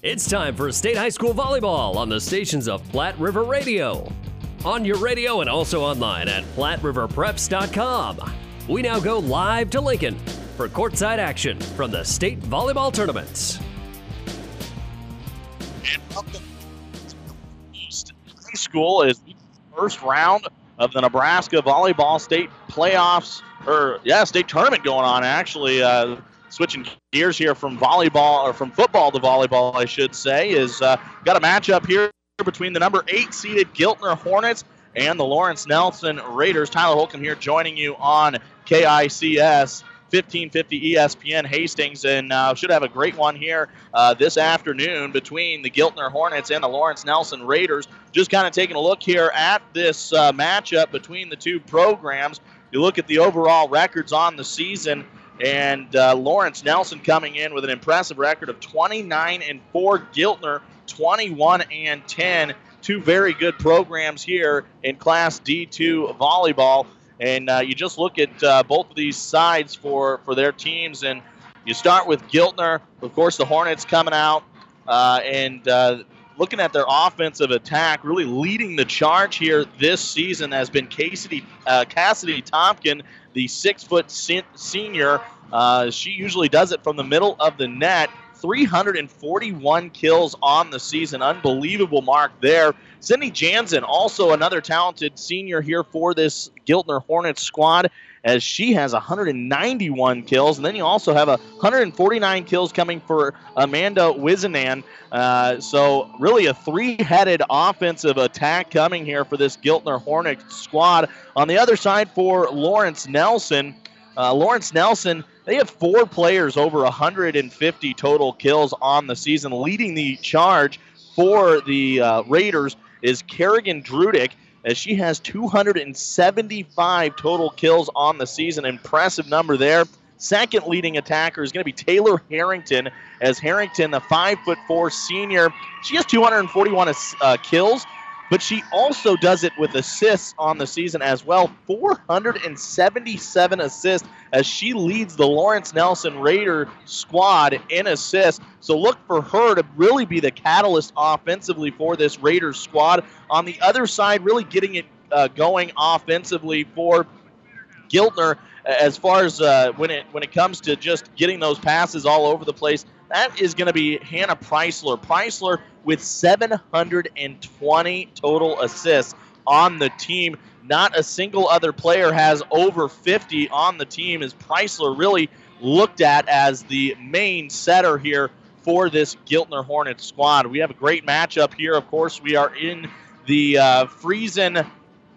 It's time for State High School Volleyball on the stations of Platte River Radio. On your radio and also online at PlatteRiverPreps.com. We now go live to Lincoln for courtside action from the state volleyball tournaments. And welcome East High School is the first round of the Nebraska Volleyball State Playoffs, or yeah, state tournament going on actually. Uh, switching gears here from volleyball or from football to volleyball, I should say, is uh, got a matchup here between the number eight seeded Giltner Hornets and the Lawrence Nelson Raiders. Tyler Holcomb here joining you on KICS 1550 ESPN Hastings, and uh, should have a great one here uh, this afternoon between the Giltner Hornets and the Lawrence Nelson Raiders. Just kind of taking a look here at this uh, matchup between the two programs. You look at the overall records on the season. And uh, Lawrence Nelson coming in with an impressive record of 29 and 4. Giltner 21 and 10. Two very good programs here in Class D2 volleyball. And uh, you just look at uh, both of these sides for, for their teams. And you start with Giltner. Of course, the Hornets coming out. Uh, and uh, looking at their offensive attack, really leading the charge here this season has been Cassidy, uh, Cassidy Tompkin, the six foot senior. Uh, she usually does it from the middle of the net. 341 kills on the season. Unbelievable mark there. Sydney Jansen, also another talented senior here for this Giltner Hornets squad, as she has 191 kills. And then you also have 149 kills coming for Amanda Wizenan. Uh, so, really, a three headed offensive attack coming here for this Giltner Hornets squad. On the other side, for Lawrence Nelson, uh, Lawrence Nelson they have four players over 150 total kills on the season. Leading the charge for the uh, Raiders is Kerrigan Drudick, as she has 275 total kills on the season. Impressive number there. Second leading attacker is going to be Taylor Harrington, as Harrington, the five foot four senior, she has 241 uh, kills but she also does it with assists on the season as well 477 assists as she leads the Lawrence Nelson Raider squad in assists. So look for her to really be the catalyst offensively for this Raiders squad. On the other side, really getting it uh, going offensively for Giltner as far as uh, when it when it comes to just getting those passes all over the place. That is going to be Hannah Preisler. Preisler with 720 total assists on the team. Not a single other player has over 50 on the team. Is Preisler really looked at as the main setter here for this Giltner Hornets squad? We have a great matchup here. Of course, we are in the uh, Friesen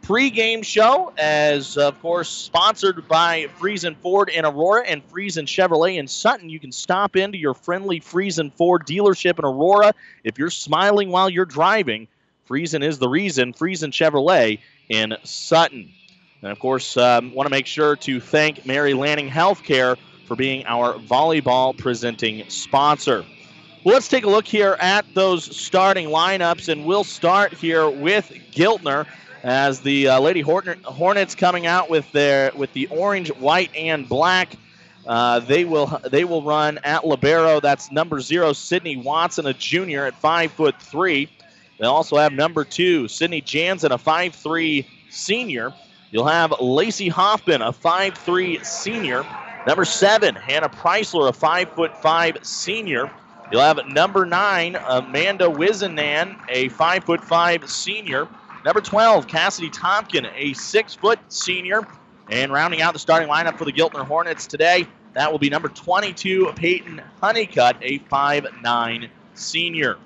pregame show, as of course sponsored by Friesen Ford in Aurora and Friesen Chevrolet in Sutton. You can stop into your friendly Friesen Ford dealership in Aurora. If you're smiling while you're driving, Friesen is the reason. Friesen Chevrolet in Sutton. And of course, um, want to make sure to thank Mary Lanning Healthcare for being our volleyball presenting sponsor. Well, let's take a look here at those starting lineups, and we'll start here with Giltner as the uh, Lady Hornets coming out with their with the orange, white, and black. Uh, they will they will run at libero. That's number zero, Sydney Watson, a junior at five foot three. They also have number two, Sydney Jansen, a five three senior. You'll have Lacey Hoffman, a five three senior. Number seven, Hannah Preisler, a five foot five senior. You'll have number nine, Amanda Wizenan, a five foot five senior. Number 12, Cassidy Tompkin, a six foot senior. And rounding out the starting lineup for the Giltner Hornets today, that will be number 22, Peyton Honeycutt, a five-nine senior.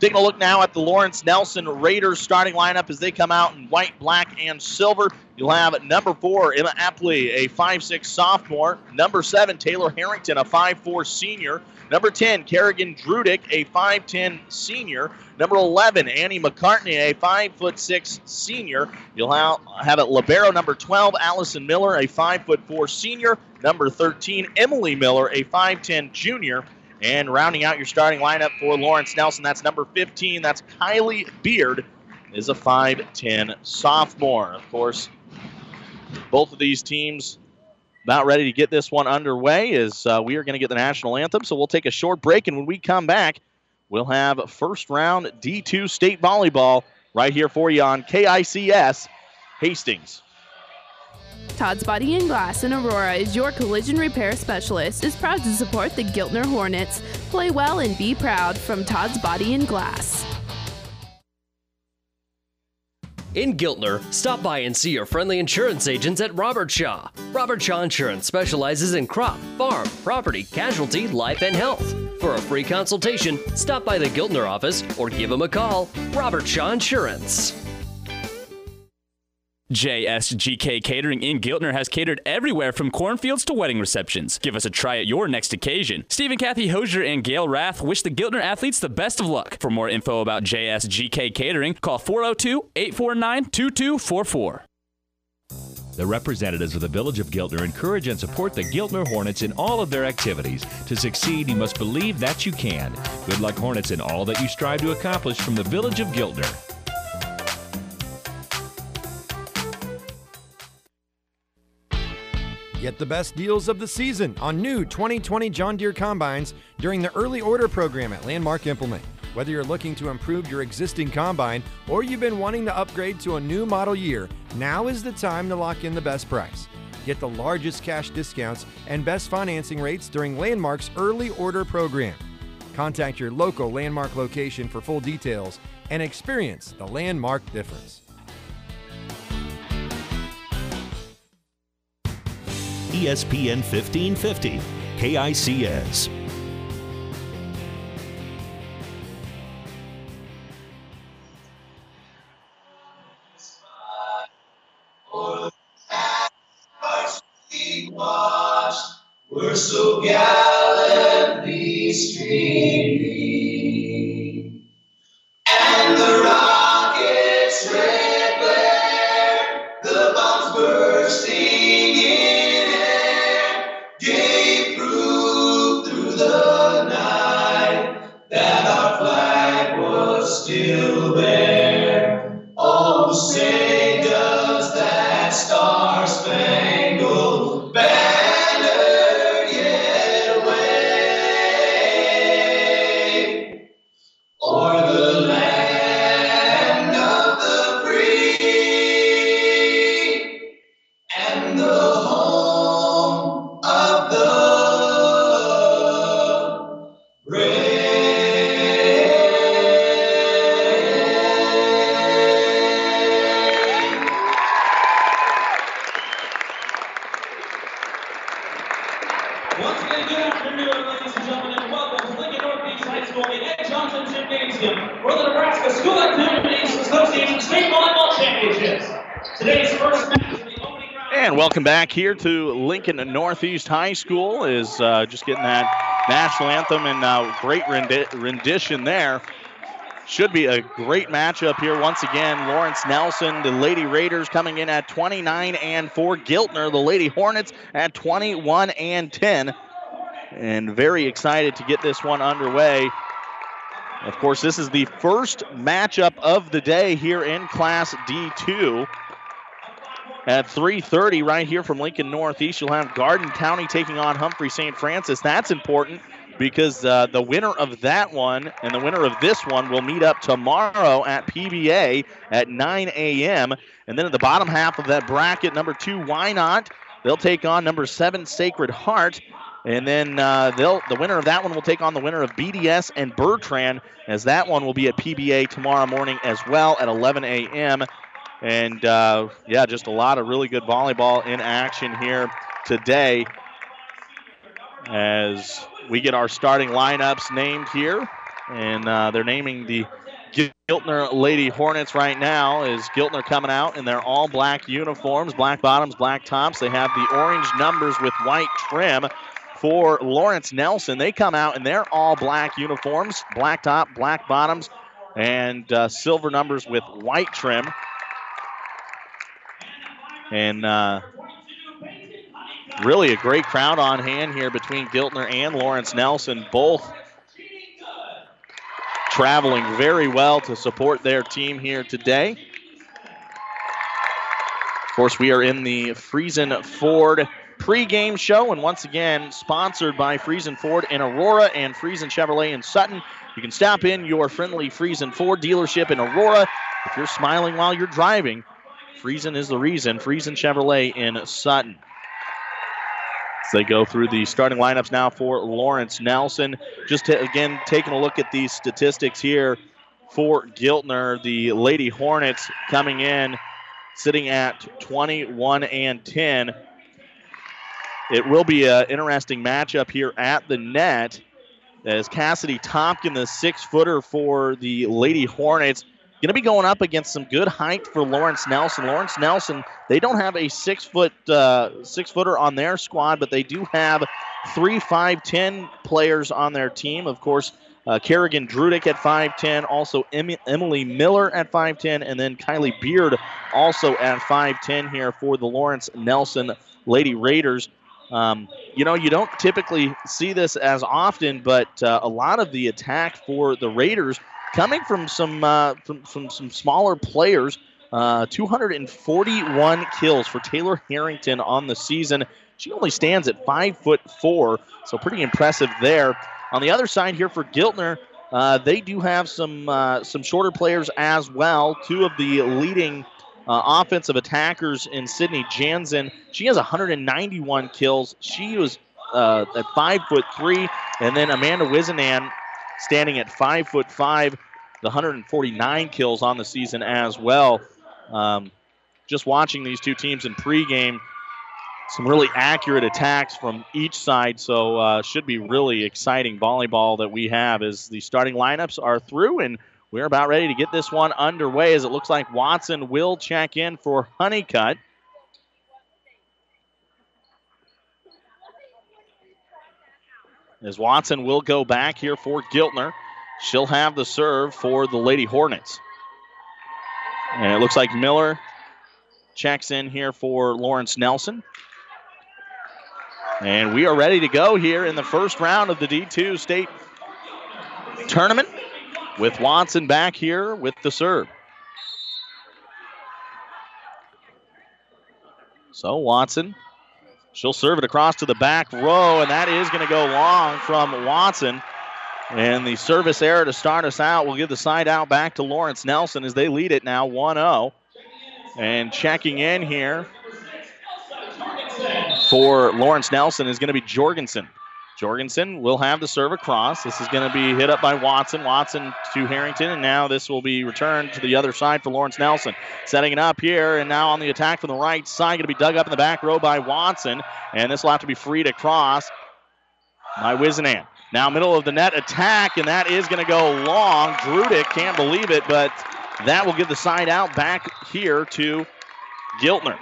Taking a look now at the Lawrence Nelson Raiders starting lineup as they come out in white, black, and silver. You'll have number four, Emma Epley, a five-six sophomore. Number seven, Taylor Harrington, a five-four senior. Number 10, Kerrigan Drudick, a 5'10 senior. Number 11, Annie McCartney, a 5'6 senior. You'll have at Libero number 12, Allison Miller, a 5'4 senior. Number 13, Emily Miller, a 5'10 junior. And rounding out your starting lineup for Lawrence Nelson, that's number 15, that's Kylie Beard, is a 5'10 sophomore. Of course, both of these teams about ready to get this one underway as uh, we are going to get the national anthem. So we'll take a short break, and when we come back, we'll have first round D2 state volleyball right here for you on KICS Hastings. Todd's Body and Glass in Aurora is your collision repair specialist. Is proud to support the Giltner Hornets. Play well and be proud from Todd's Body and Glass. In Giltner, stop by and see your friendly insurance agents at Robert Shaw. Robert Shaw Insurance specializes in crop, farm, property, casualty, life, and health. For a free consultation, stop by the Giltner office or give them a call. Robert Shaw Insurance. JSGK Catering in Giltner has catered everywhere from cornfields to wedding receptions. Give us a try at your next occasion. Steve and Kathy Hosier and Gail Rath wish the Giltner athletes the best of luck. For more info about JSGK Catering, call 402 849 2244. The representatives of the Village of Giltner encourage and support the Giltner Hornets in all of their activities. To succeed, you must believe that you can. Good luck, Hornets, in all that you strive to accomplish from the Village of Giltner. Get the best deals of the season on new 2020 John Deere combines during the early order program at Landmark Implement. Whether you're looking to improve your existing combine or you've been wanting to upgrade to a new model year, now is the time to lock in the best price. Get the largest cash discounts and best financing rates during Landmark's early order program. Contact your local Landmark location for full details and experience the Landmark difference. ESPN 1550, KICS. We're so gallantly streaming, welcome back here to Lincoln Northeast High School. Is uh, just getting that national anthem and uh, great rendi- rendition there. Should be a great matchup here once again. Lawrence Nelson, the Lady Raiders coming in at 29 and 4. Giltner, the Lady Hornets at 21 and 10. And very excited to get this one underway. Of course, this is the first matchup of the day here in Class D2 at 3.30 right here from lincoln northeast you'll have garden county taking on humphrey st francis. That's important because uh, the winner of that one and the winner of this one will meet up tomorrow at pba at 9 a.m and then at the bottom half of that bracket number two Wynot? They'll take on number seven sacred heart. And then uh, they'll the winner of that one will take on the winner of bds and bertrand as that one will be at pba tomorrow morning as well at 11 a.m and uh, yeah, just a lot of really good volleyball in action here today as we get our starting lineups named here. And uh, they're naming the Giltner Lady Hornets right now. Is Giltner coming out in their all black uniforms, black bottoms, black tops. They have the orange numbers with white trim. For Lawrence Nelson, they come out in their all black uniforms, black top, black bottoms, and uh, silver numbers with white trim. And uh, really a great crowd on hand here between Giltner and Lawrence Nelson, both traveling very well to support their team here today. Of course, we are in the Friesen Ford pregame show, and once again, sponsored by Friesen Ford in Aurora and Friesen Chevrolet in Sutton. You can stop in your friendly Friesen Ford dealership in Aurora. If you're smiling while you're driving, Friesen is the reason. Friesen Chevrolet in Sutton. As they go through the starting lineups now for Lawrence Nelson. Just to, again, taking a look at these statistics here for Giltner. The Lady Hornets coming in, sitting at 21 and 10. It will be an interesting matchup here at the net as Cassidy Tompkin, the six footer for the Lady Hornets, going to be going up against some good height for Lawrence Nelson. Lawrence Nelson, they don't have a six foot uh, six footer on their squad, but they do have three five ten players on their team. Of course, uh, Kerrigan Drudick at 5'10, also em- Emily Miller at 5'10, and then Kylie Beard also at 5'10 here for the Lawrence Nelson Lady Raiders. Um, you know, you don't typically see this as often, but uh, a lot of the attack for the Raiders coming from some uh, from, from some smaller players. Uh, 241 kills for Taylor Harrington on the season. She only stands at five foot four, so pretty impressive there. On the other side here for Giltner, uh, they do have some uh, some shorter players as well. Two of the leading uh, offensive attackers in Sydney Jansen. She has 191 kills. She was uh, at five foot three, and then Amanda Wizenan standing at five foot five, the 149 kills on the season as well. Um, just watching these two teams in pregame, some really accurate attacks from each side. So uh, should be really exciting volleyball that we have as the starting lineups are through and we're about ready to get this one underway as it looks like Watson will check in for Honeycutt. As Watson will go back here for Giltner. She'll have the serve for the Lady Hornets. And it looks like Miller checks in here for Lawrence Nelson. And we are ready to go here in the first round of the D2 state tournament with Watson back here with the serve. So Watson, she'll serve it across to the back row, and that is going to go long from Watson. And the service error to start us out will give the side out back to Lawrence Nelson as they lead it now 1 0. And checking in here for Lawrence Nelson is going to be Jorgensen. Jorgensen will have the serve across. This is going to be hit up by Watson. Watson to Harrington, and now this will be returned to the other side for Lawrence Nelson. Setting it up here, and now on the attack from the right side, going to be dug up in the back row by Watson, and this will have to be freed across by Wizenan. Now middle of the net attack, and that is going to go long. Drudick can't believe it, but that will give the side out back here to Giltner.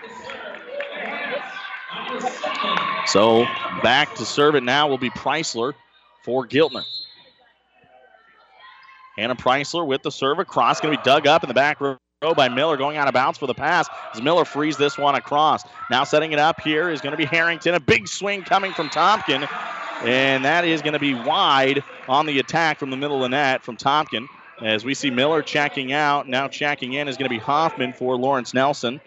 So back to serve it now will be Preisler for Giltner. Hannah Preisler with the serve across, going to be dug up in the back row by Miller, going out of bounds for the pass as Miller frees this one across. Now setting it up here is going to be Harrington. A big swing coming from Tompkin, and that is going to be wide on the attack from the middle of the net from Tompkin. As we see Miller checking out, now checking in is going to be Hoffman for Lawrence Nelson,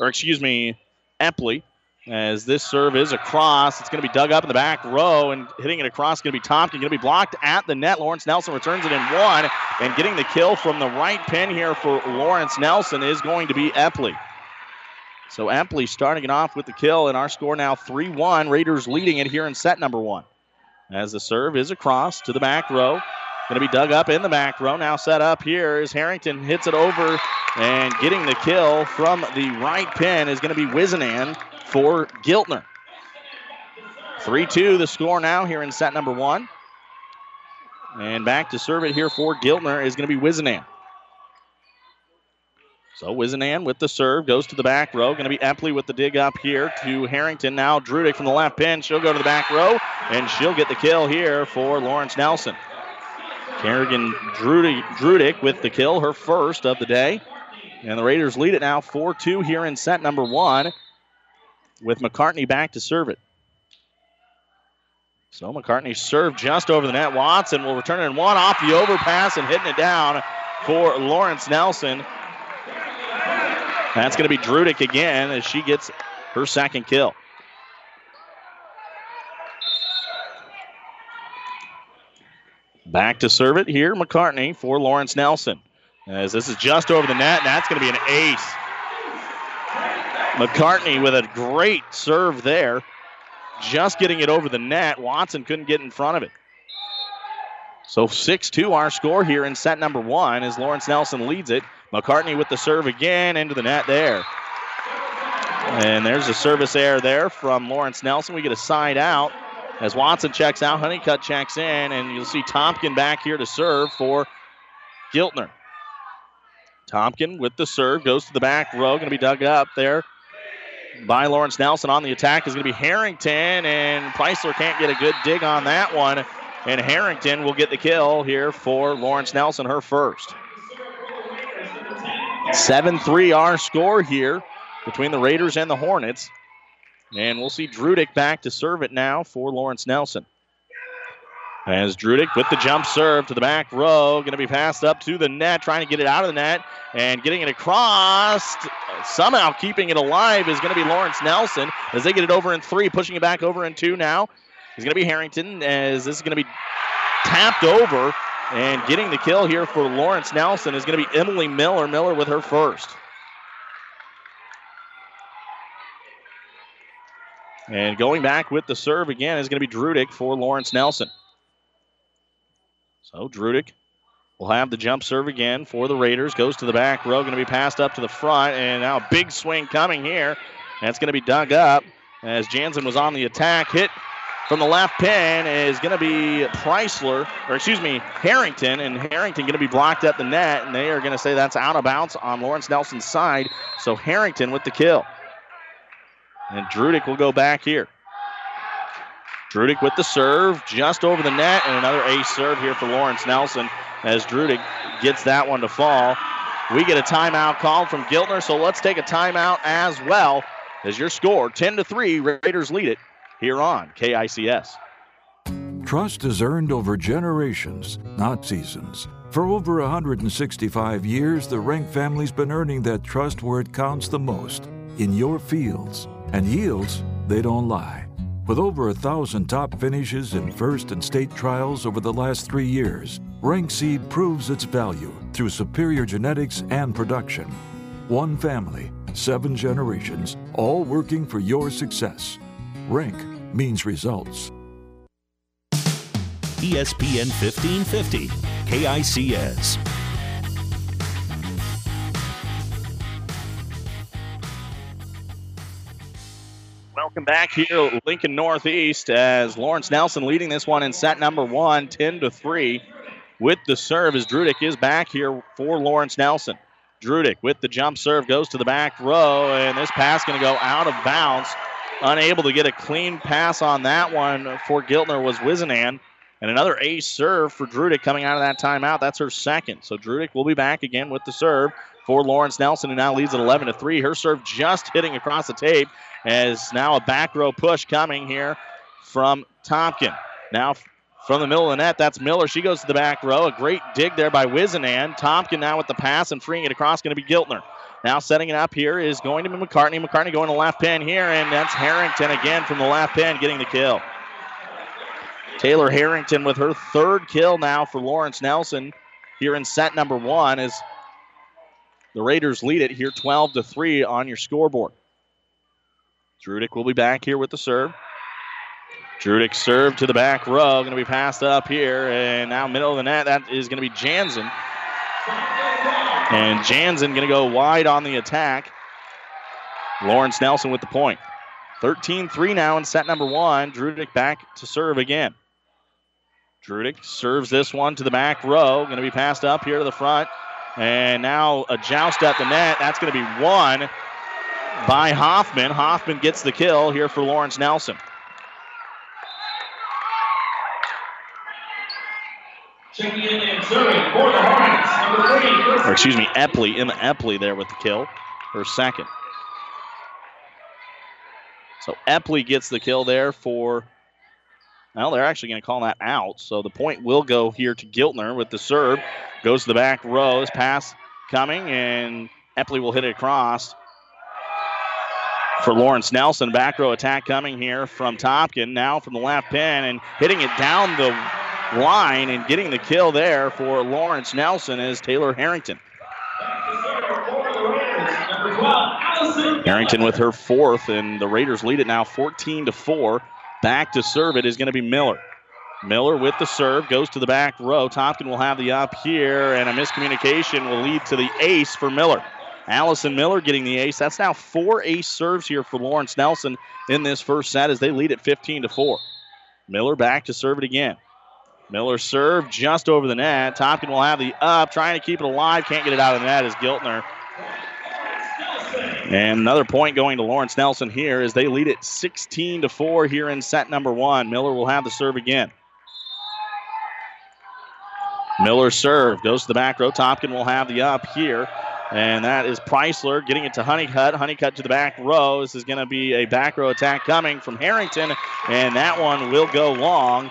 or excuse me, Epley. As this serve is across, it's going to be dug up in the back row and hitting it across. Going to be Tompkin. Going to be blocked at the net. Lawrence Nelson returns it in one, and getting the kill from the right pin here for Lawrence Nelson is going to be Epley. So Epley starting it off with the kill, and our score now 3-1. Raiders leading it here in set number one. As the serve is across to the back row. Going to be dug up in the back row. Now set up here is Harrington hits it over and getting the kill from the right pin is going to be Wizenan for Giltner. 3 2 the score now here in set number one. And back to serve it here for Giltner is going to be Wizenan. So Wizenan with the serve goes to the back row. Going to be Epley with the dig up here to Harrington. Now Drudick from the left pin. She'll go to the back row and she'll get the kill here for Lawrence Nelson. Kerrigan Drudick, with the kill, her first of the day. And the Raiders lead it now 4 2 here in set number one with McCartney back to serve it. So McCartney served just over the net. Watson will return it and one off the overpass and hitting it down for Lawrence Nelson. That's going to be Drudick again as she gets her second kill. Back to serve it here, McCartney for Lawrence Nelson. As this is just over the net, and that's going to be an ace McCartney with a great serve there. Just getting it over the net. Watson couldn't get in front of it. So 6 2 our score here in set number one as Lawrence Nelson leads it. McCartney with the serve again into the net there. And there's a service error there from Lawrence Nelson. We get a side out as Watson checks out. Honeycutt checks in, and you'll see Tompkin back here to serve for Giltner. Tompkin with the serve goes to the back row, going to be dug up there by Lawrence Nelson on the attack is going to be Harrington, and Preisler can't get a good dig on that one. And Harrington will get the kill here for Lawrence Nelson, her first. 7 3 our score here between the Raiders and the Hornets. And we'll see Drudick back to serve it now for Lawrence Nelson. As Drudick with the jump serve to the back row, going to be passed up to the net, trying to get it out of the net and getting it across. Somehow keeping it alive is going to be Lawrence Nelson as they get it over in three, pushing it back over in two now. Is going to be Harrington as this is going to be tapped over and getting the kill here for Lawrence Nelson is going to be Emily Miller. Miller with her first. And going back with the serve again is going to be Drudick for Lawrence Nelson. So Drudick will have the jump serve again for the Raiders. Goes to the back row, going to be passed up to the front, and now a big swing coming here. That's going to be dug up as Jansen was on the attack. Hit from the left pin is going to be Preisler, or excuse me, Harrington, and Harrington going to be blocked at the net, and they are going to say that's out of bounds on Lawrence Nelson's side. So Harrington with the kill. And Drudick will go back here. Drudick with the serve, just over the net, and another ace serve here for Lawrence Nelson as Drudick gets that one to fall. We get a timeout call from Giltner, so let's take a timeout as well. As your score, 10 to 3, Raiders lead it here on KICS. Trust is earned over generations, not seasons. For over 165 years, the Rank family's been earning that trust where it counts the most in your fields. And yields, they don't lie. With over a thousand top finishes in first and state trials over the last three years, Rank Seed proves its value through superior genetics and production. One family, seven generations, all working for your success. Rank means results. ESPN 1550, KICS. Welcome back here, Lincoln Northeast, as Lawrence Nelson leading this one in set number one, 10 to 3. With the serve, as Drudick is back here for Lawrence Nelson. Drudick with the jump serve goes to the back row, and this pass going to go out of bounds. Unable to get a clean pass on that one for Giltner was Wizenan. And another ace serve for Drudick coming out of that timeout. That's her second. So Drudick will be back again with the serve for Lawrence Nelson, who now leads at 11 to 3. Her serve just hitting across the tape as now a back row push coming here from Tompkin. Now from the middle of the net, that's Miller. She goes to the back row. A great dig there by Wizenan. Tompkin now with the pass and freeing it across, going to be Giltner. Now setting it up here is going to be McCartney. McCartney going to left pin here, and that's Harrington again from the left pin getting the kill. Taylor Harrington with her third kill now for Lawrence Nelson here in set number one as the Raiders lead it here 12 to 3 on your scoreboard. Drudick will be back here with the serve. Drudick serve to the back row, going to be passed up here, and now middle of the net, that is going to be Jansen. And Jansen going to go wide on the attack. Lawrence Nelson with the point. 13 3 now in set number one. Drudick back to serve again. Drudick serves this one to the back row. Going to be passed up here to the front. And now a joust at the net. That's going to be one by Hoffman. Hoffman gets the kill here for Lawrence Nelson. Checking in and serving for the Hornets, number three. Or excuse me, Epley, Emma Epley there with the kill. Her second. So Epley gets the kill there for. Well, they're actually going to call that out. So the point will go here to Giltner with the serve. Goes to the back row. His pass coming, and Epley will hit it across for Lawrence Nelson. Back row attack coming here from Tompkin. Now from the left pin and hitting it down the line and getting the kill there for Lawrence Nelson is Taylor Harrington. Harrington with her fourth, and the Raiders lead it now 14 to 4. Back to serve it is going to be Miller. Miller with the serve goes to the back row. Tompkin will have the up here, and a miscommunication will lead to the ace for Miller. Allison Miller getting the ace. That's now four ace serves here for Lawrence Nelson in this first set as they lead at 15 to 4. Miller back to serve it again. Miller serve just over the net. Tompkin will have the up, trying to keep it alive. Can't get it out of the net as Giltner. And another point going to Lawrence Nelson here as they lead it 16 to 4 here in set number one. Miller will have the serve again. Miller serve goes to the back row. Tompkin will have the up here. And that is Preisler getting it to Honeycutt. Honeycutt to the back row. This is going to be a back row attack coming from Harrington. And that one will go long.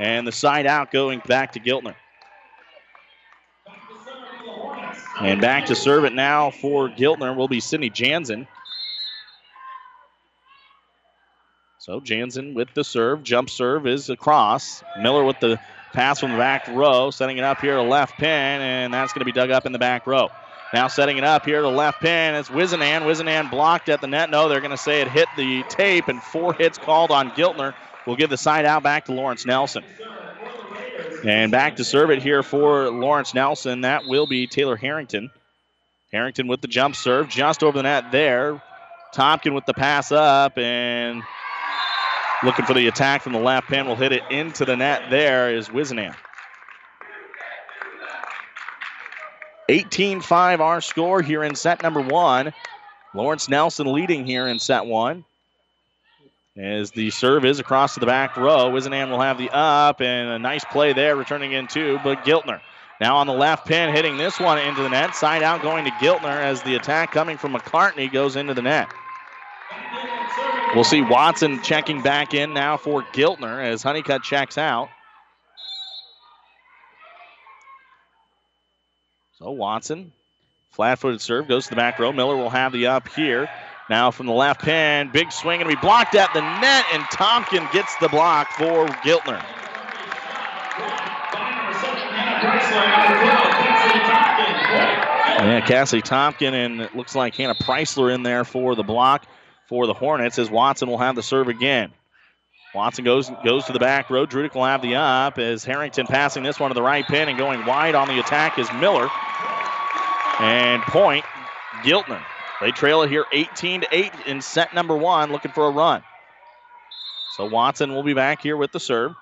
And the side out going back to Giltner. And back to serve it now for Giltner will be Sydney Jansen. So Jansen with the serve. Jump serve is across. Miller with the pass from the back row, setting it up here to left pin, and that's going to be dug up in the back row. Now setting it up here to left pin. It's Wizenan. Wizenan blocked at the net. No, they're going to say it hit the tape, and four hits called on Giltner. We'll give the side out back to Lawrence Nelson. And back to serve it here for Lawrence Nelson. That will be Taylor Harrington. Harrington with the jump serve just over the net there. Tompkin with the pass up and looking for the attack from the left pin. Will hit it into the net there is Wizenan. 18 5 our score here in set number one. Lawrence Nelson leading here in set one. As the serve is across to the back row, Wizenan will have the up and a nice play there, returning in two, but Giltner. Now on the left pin, hitting this one into the net. Side out going to Giltner as the attack coming from McCartney goes into the net. We'll see Watson checking back in now for Giltner as Honeycutt checks out. So Watson, flat footed serve, goes to the back row. Miller will have the up here. Now from the left pin, big swing and be blocked at the net, and Tompkin gets the block for Giltner. Yeah, Cassie Tompkin, and it looks like Hannah Preisler in there for the block for the Hornets as Watson will have the serve again. Watson goes goes to the back row. Drudick will have the up as Harrington passing this one to the right pin and going wide on the attack is Miller. And point, Giltner. They trail it here 18 to 8 in set number one, looking for a run. So Watson will be back here with the serve.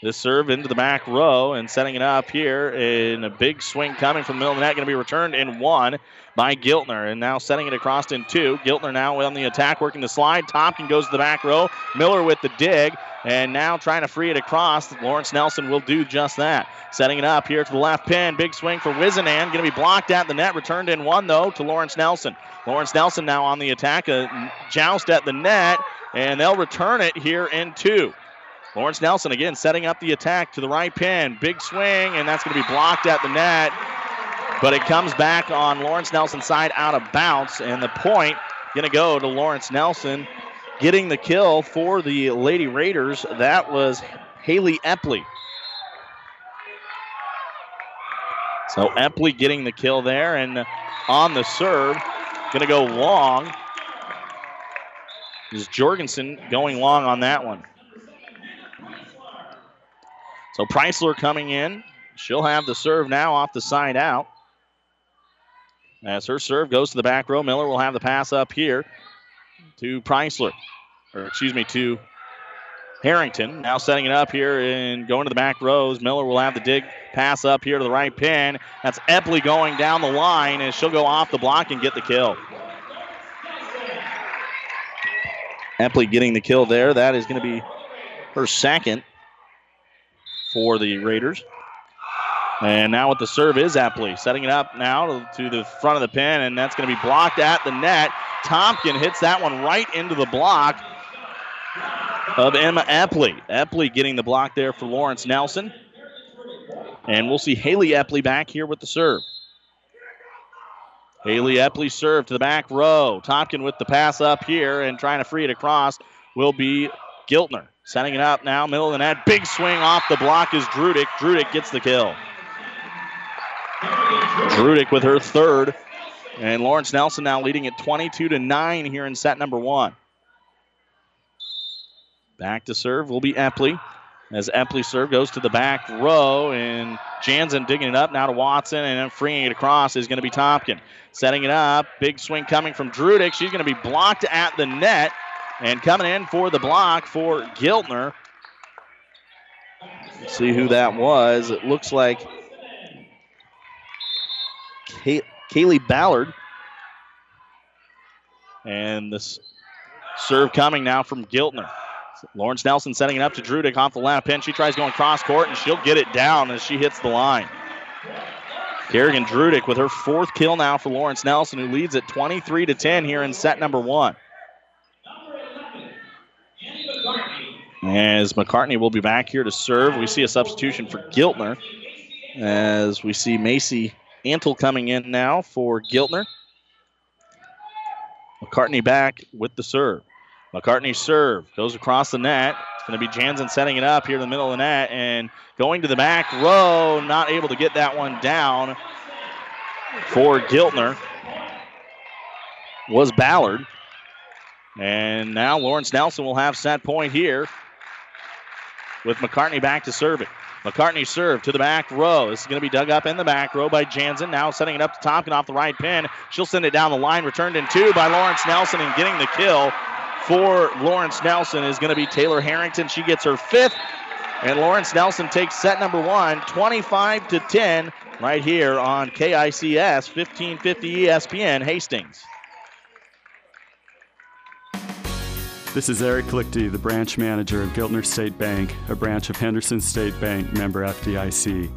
This serve into the back row and setting it up here in a big swing coming from the middle of the net. Going to be returned in one by Giltner. And now setting it across in two. Giltner now on the attack, working the slide. Tompkin goes to the back row. Miller with the dig. And now trying to free it across. Lawrence Nelson will do just that. Setting it up here to the left pin. Big swing for Wizenan. Going to be blocked at the net. Returned in one, though, to Lawrence Nelson. Lawrence Nelson now on the attack. A joust at the net. And they'll return it here in two. Lawrence Nelson again setting up the attack to the right pin. Big swing, and that's going to be blocked at the net. But it comes back on Lawrence Nelson's side out of bounds, and the point going to go to Lawrence Nelson getting the kill for the Lady Raiders. That was Haley Epley. So Epley getting the kill there, and on the serve, going to go long. Is Jorgensen going long on that one? So Preisler coming in. She'll have the serve now off the side out. As her serve goes to the back row, Miller will have the pass up here to Preisler. Or excuse me, to Harrington. Now setting it up here and going to the back rows. Miller will have the dig pass up here to the right pin. That's Epley going down the line, and she'll go off the block and get the kill. Epley getting the kill there. That is going to be her second for the Raiders. And now with the serve is Epley. Setting it up now to, the front of the pin, and that's going to be blocked at the net. Tompkin hits that one right into the block of Emma Epley. Epley getting the block there for Lawrence Nelson. And we'll see Haley Epley back here with the serve. Haley Epley serve to the back row. Tompkin with the pass up here and trying to free it across will be Giltner. Setting it up now, middle of the net. Big swing off the block is Drudick. Drudick gets the kill. Drudick with her third. And Lawrence Nelson now leading at 22 to 9 here in set number one. Back to serve will be Epley. As Epley serve goes to the back row, and Jansen digging it up now to Watson, and then freeing it across is going to be Tompkin. Setting it up, big swing coming from Drudick. She's going to be blocked at the net, and coming in for the block for Giltner. Let's see who that was. It looks like Kay- Kaylee Ballard. And this serve coming now from Giltner. Lawrence Nelson setting it up to Drudick off the left pin. She tries going cross court and she'll get it down as she hits the line. Kerrigan Drudick with her fourth kill now for Lawrence Nelson, who leads at 23 to 10 here in set number one. As McCartney will be back here to serve, we see a substitution for Giltner. As we see Macy Antle coming in now for Giltner. McCartney back with the serve. McCartney serve goes across the net. It's going to be Jansen setting it up here in the middle of the net and going to the back row. Not able to get that one down for Giltner was Ballard. And now Lawrence Nelson will have set point here with McCartney back to serve it. McCartney serve to the back row. This is going to be dug up in the back row by Jansen. Now setting it up to Tompkin off the right pin. She'll send it down the line. Returned in two by Lawrence Nelson and getting the kill for Lawrence Nelson is going to be Taylor Harrington. She gets her fifth. And Lawrence Nelson takes set number one, 25 to 10, right here on KICS 1550 ESPN Hastings. This is Eric Lichty, the branch manager of Giltner State Bank, a branch of Henderson State Bank, member FDIC.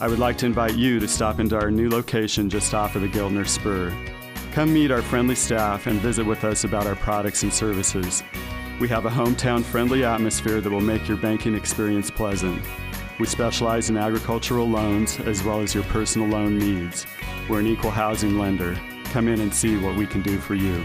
I would like to invite you to stop into our new location just off of the Giltner Spur. Come meet our friendly staff and visit with us about our products and services. We have a hometown friendly atmosphere that will make your banking experience pleasant. We specialize in agricultural loans as well as your personal loan needs. We're an equal housing lender. Come in and see what we can do for you.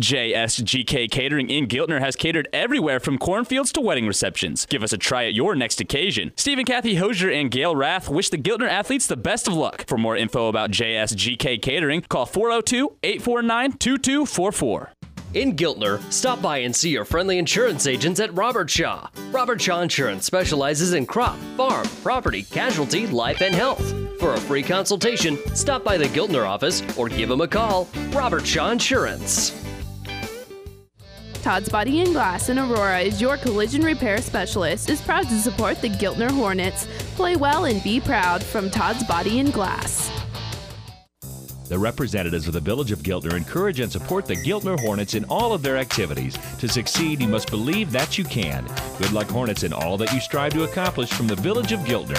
JSGK Catering in Giltner has catered everywhere from cornfields to wedding receptions. Give us a try at your next occasion. Steve and Kathy Hosier and Gail Rath wish the Giltner athletes the best of luck. For more info about JSGK Catering, call 402 849 2244. In Giltner, stop by and see your friendly insurance agents at Robert Shaw. Robert Shaw Insurance specializes in crop, farm, property, casualty, life, and health. For a free consultation, stop by the Giltner office or give them a call. Robert Shaw Insurance. Todd's Body and Glass in Aurora is your collision repair specialist. Is proud to support the Giltner Hornets. Play well and be proud from Todd's Body and Glass. The representatives of the Village of Giltner encourage and support the Giltner Hornets in all of their activities. To succeed, you must believe that you can. Good luck, Hornets, in all that you strive to accomplish from the Village of Giltner.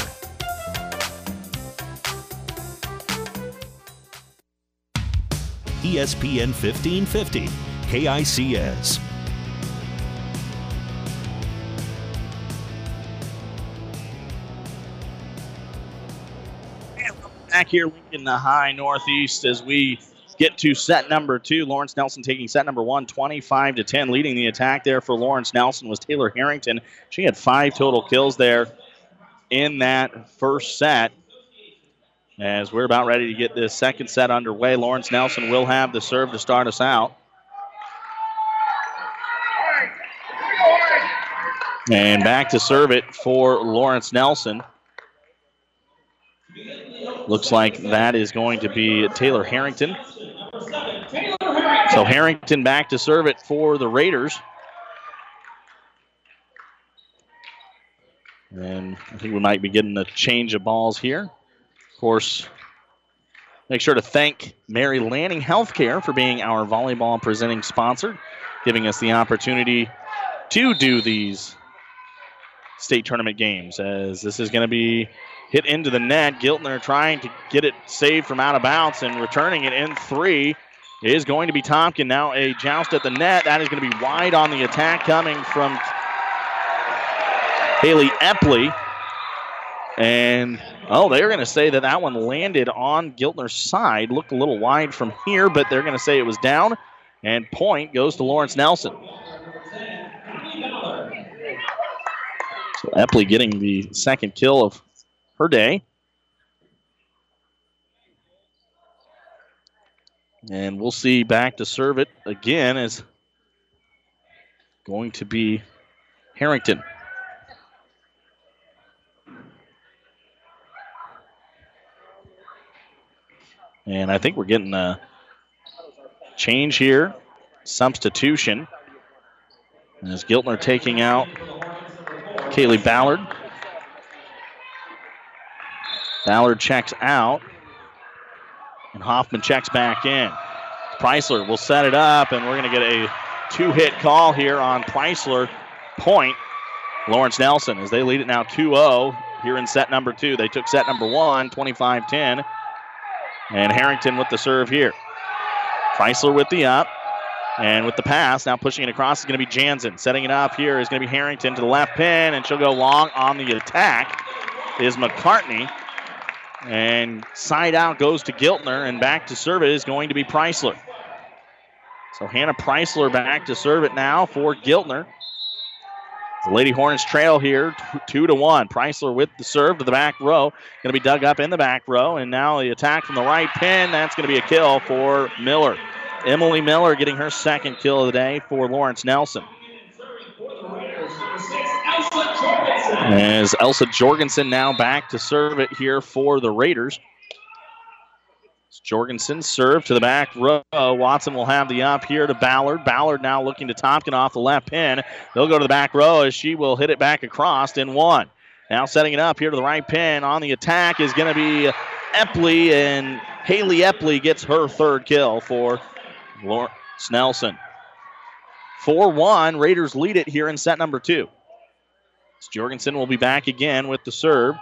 ESPN 1550, KICS. Back here in the high northeast as we get to set number two. Lawrence Nelson taking set number one, 25 to 10. Leading the attack there for Lawrence Nelson was Taylor Harrington. She had five total kills there in that first set. As we're about ready to get this second set underway, Lawrence Nelson will have the serve to start us out. And back to serve it for Lawrence Nelson. Looks like that is going to be Taylor Harrington. So Harrington back to serve it for the Raiders. And I think we might be getting a change of balls here. Of course, make sure to thank Mary Lanning Healthcare for being our volleyball presenting sponsor. giving us the opportunity to do these state tournament games. As this is going to be hit into the net. Giltner trying to get it saved from out of bounds and returning it in three is going to be Tompkin. Now a joust at the net. That is going to be wide on the attack coming from Haley Epley. And, oh, they're going to say that that one landed on Giltner's side. Looked a little wide from here, but they're going to say it was down. And point goes to Lawrence Nelson. So Epley getting the second kill of day. And we'll see back to serve it again is going to be Harrington. And I think we're getting a change here. Substitution. As Giltner taking out Kaylee Ballard. Ballard checks out. And Hoffman checks back in. Preisler will set it up, and we're going to get a two hit call here on Preisler. Point. Lawrence Nelson as they lead it now 2 0 here in set number two. They took set number one, 25 10. And Harrington with the serve here. Preisler with the up. And with the pass, now pushing it across is going to be Jansen. Setting it up here is going to be Harrington to the left pin, and she'll go long on the attack. Is McCartney. And side out goes to Giltner, and back to serve it is going to be Preisler. So Hannah Preisler back to serve it now for Giltner. The Lady Hornets trail here, two to one. Preisler with the serve to the back row, going to be dug up in the back row, and now the attack from the right pin. That's going to be a kill for Miller. Emily Miller getting her second kill of the day for Lawrence Nelson. As Elsa Jorgensen now back to serve it here for the Raiders. Jorgensen serve to the back row. Watson will have the up here to Ballard. Ballard now looking to Tompkin off the left pin. They'll go to the back row as she will hit it back across in one. Now setting it up here to the right pin on the attack is going to be Epley, and Haley Epley gets her third kill for Lawrence Nelson. 4 1. Raiders lead it here in set number two. Jorgensen will be back again with the serve.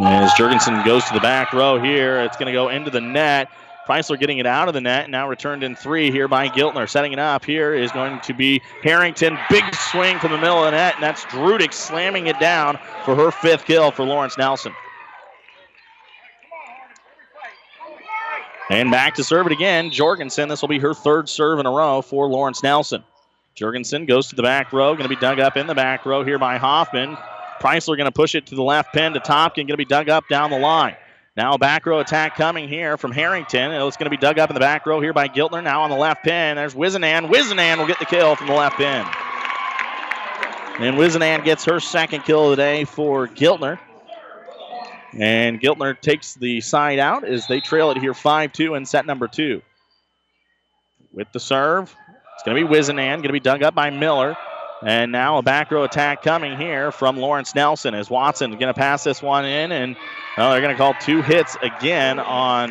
As Jorgensen goes to the back row here, it's going to go into the net. Preisler getting it out of the net, now returned in three here by Giltner. Setting it up here is going to be Harrington. Big swing from the middle of the net, and that's Drudick slamming it down for her fifth kill for Lawrence Nelson. And back to serve it again. Jorgensen, this will be her third serve in a row for Lawrence Nelson. Jorgensen goes to the back row, going to be dug up in the back row here by Hoffman. Preisler going to push it to the left pin to Tompkin. going to be dug up down the line. Now a back row attack coming here from Harrington. It's going to be dug up in the back row here by Giltner. Now on the left pin, there's Wizenan. Wizenan will get the kill from the left pin. And Wizenan gets her second kill of the day for Giltner. And Giltner takes the side out as they trail it here 5 2 in set number two. With the serve, it's going to be Wizenan, going to be dug up by Miller. And now a back row attack coming here from Lawrence Nelson as Watson going to pass this one in, and they're going to call two hits again on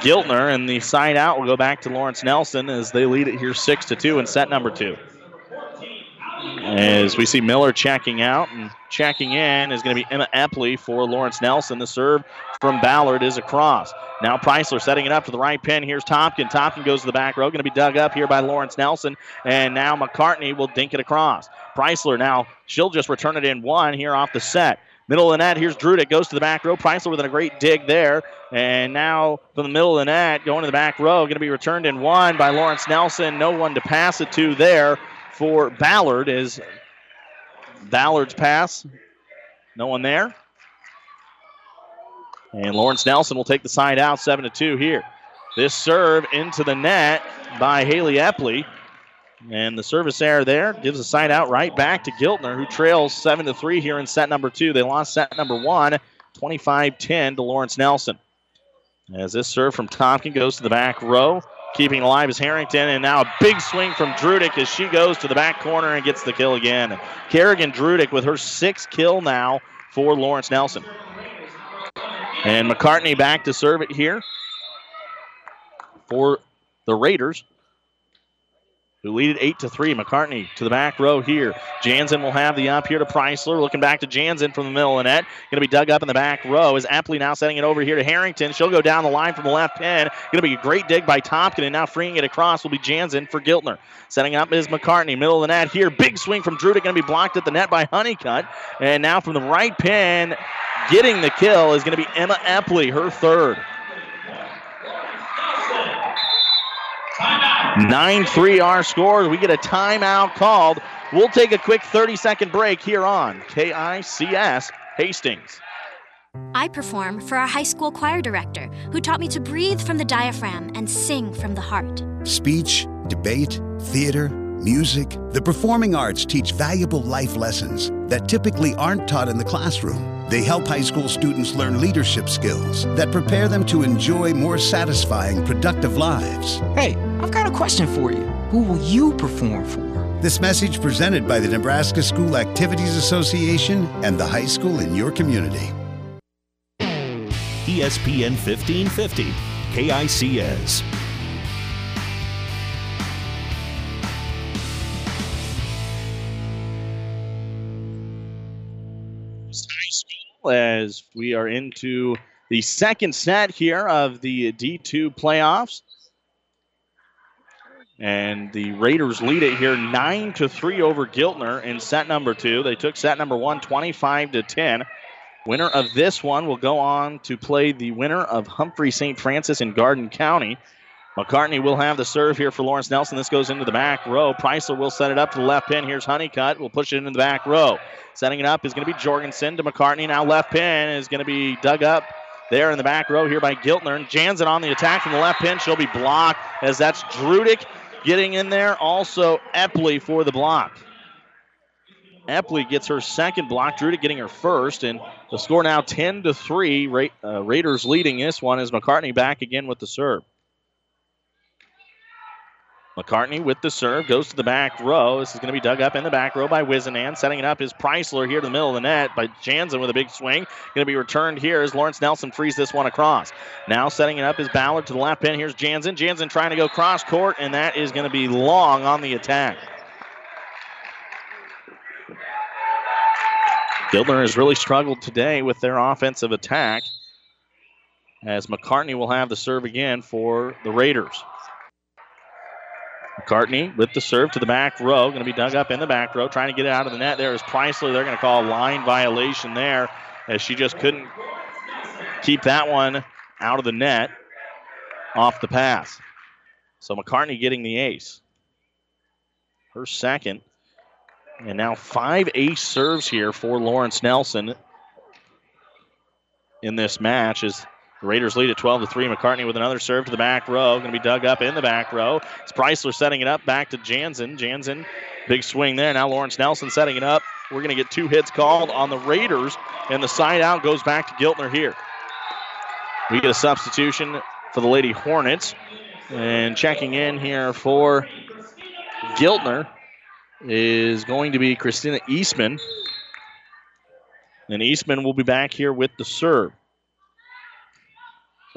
Giltner, and the side out will go back to Lawrence Nelson as they lead it here six to two in set number two. As we see Miller checking out and checking in is going to be Emma Epley for Lawrence Nelson. The serve from Ballard is across. Now Preisler setting it up to the right pin. Here's Tompkin. Tompkin goes to the back row. Going to be dug up here by Lawrence Nelson. And now McCartney will dink it across. Preisler now, she'll just return it in one here off the set. Middle of the net, here's Drudick, goes to the back row. Preisler with a great dig there. And now from the middle of the net, going to the back row, going to be returned in one by Lawrence Nelson. No one to pass it to there for Ballard is Ballard's pass. No one there. And Lawrence Nelson will take the side out, 7 to 2 here. This serve into the net by Haley Epley. And the service error there gives a side out right back to Giltner, who trails 7 to 3 here in set number two. They lost set number one, 25 10 to Lawrence Nelson. As this serve from Tompkin goes to the back row, keeping alive is Harrington, and now a big swing from Drudick as she goes to the back corner and gets the kill again. Kerrigan Drudick with her sixth kill now for Lawrence Nelson. And McCartney back to serve it here. for the Raiders who lead it 8 to 3. McCartney to the back row here. Jansen will have the up here to Preisler. Looking back to Jansen from the middle of the net. Going to be dug up in the back row. Is Epley now setting it over here to Harrington. She'll go down the line from the left pin. Going to be a great dig by Tompkin, and now freeing it across will be Jansen for Giltner. Setting up is McCartney. Middle of the net here. Big swing from Drudick. Going to be blocked at the net by Honeycutt. And now from the right pin, getting the kill is going to be Emma Epley, her third. 9 3 our scores. We get a timeout called. We'll take a quick 30 second break here on KICS Hastings. I perform for our high school choir director, who taught me to breathe from the diaphragm and sing from the heart. Speech, debate, theater, music, the performing arts teach valuable life lessons that typically aren't taught in the classroom. They help high school students learn leadership skills that prepare them to enjoy more satisfying, productive lives. Hey, I've got a question for you. Who will you perform for? This message presented by the Nebraska School Activities Association and the high school in your community. ESPN 1550, KICS. as we are into the second set here of the D2 playoffs. And the Raiders lead it here 9 to 3 over Giltner in set number 2. They took set number 1 25 to 10. Winner of this one will go on to play the winner of Humphrey St. Francis in Garden County. McCartney will have the serve here for Lawrence Nelson. This goes into the back row. Preisler will set it up to the left pin. Here's Honeycutt. We'll push it into the back row. Setting it up is going to be Jorgensen to McCartney. Now left pin is going to be dug up there in the back row here by Giltner. And Jansen on the attack from the left pin. She'll be blocked as that's Drudick getting in there. Also Epley for the block. Epley gets her second block. Drudick getting her first. And the score now 10 to 3. Ra- uh, Raiders leading this one as McCartney back again with the serve. McCartney with the serve goes to the back row. This is going to be dug up in the back row by Wizenan. Setting it up is Preisler here to the middle of the net by Jansen with a big swing. Going to be returned here as Lawrence Nelson frees this one across. Now setting it up is Ballard to the left pin. Here's Jansen. Jansen trying to go cross court, and that is going to be long on the attack. Giltner has really struggled today with their offensive attack as McCartney will have the serve again for the Raiders. McCartney with the serve to the back row. Going to be dug up in the back row. Trying to get it out of the net. There is Preisler. They're going to call a line violation there as she just couldn't keep that one out of the net off the pass. So McCartney getting the ace. Her second. And now five ace serves here for Lawrence Nelson in this match as Raiders lead at 12 to 3. McCartney with another serve to the back row. Going to be dug up in the back row. It's Preisler setting it up back to Jansen. Jansen, big swing there. Now Lawrence Nelson setting it up. We're going to get two hits called on the Raiders, and the side out goes back to Giltner here. We get a substitution for the Lady Hornets. And checking in here for Giltner is going to be Christina Eastman. And Eastman will be back here with the serve.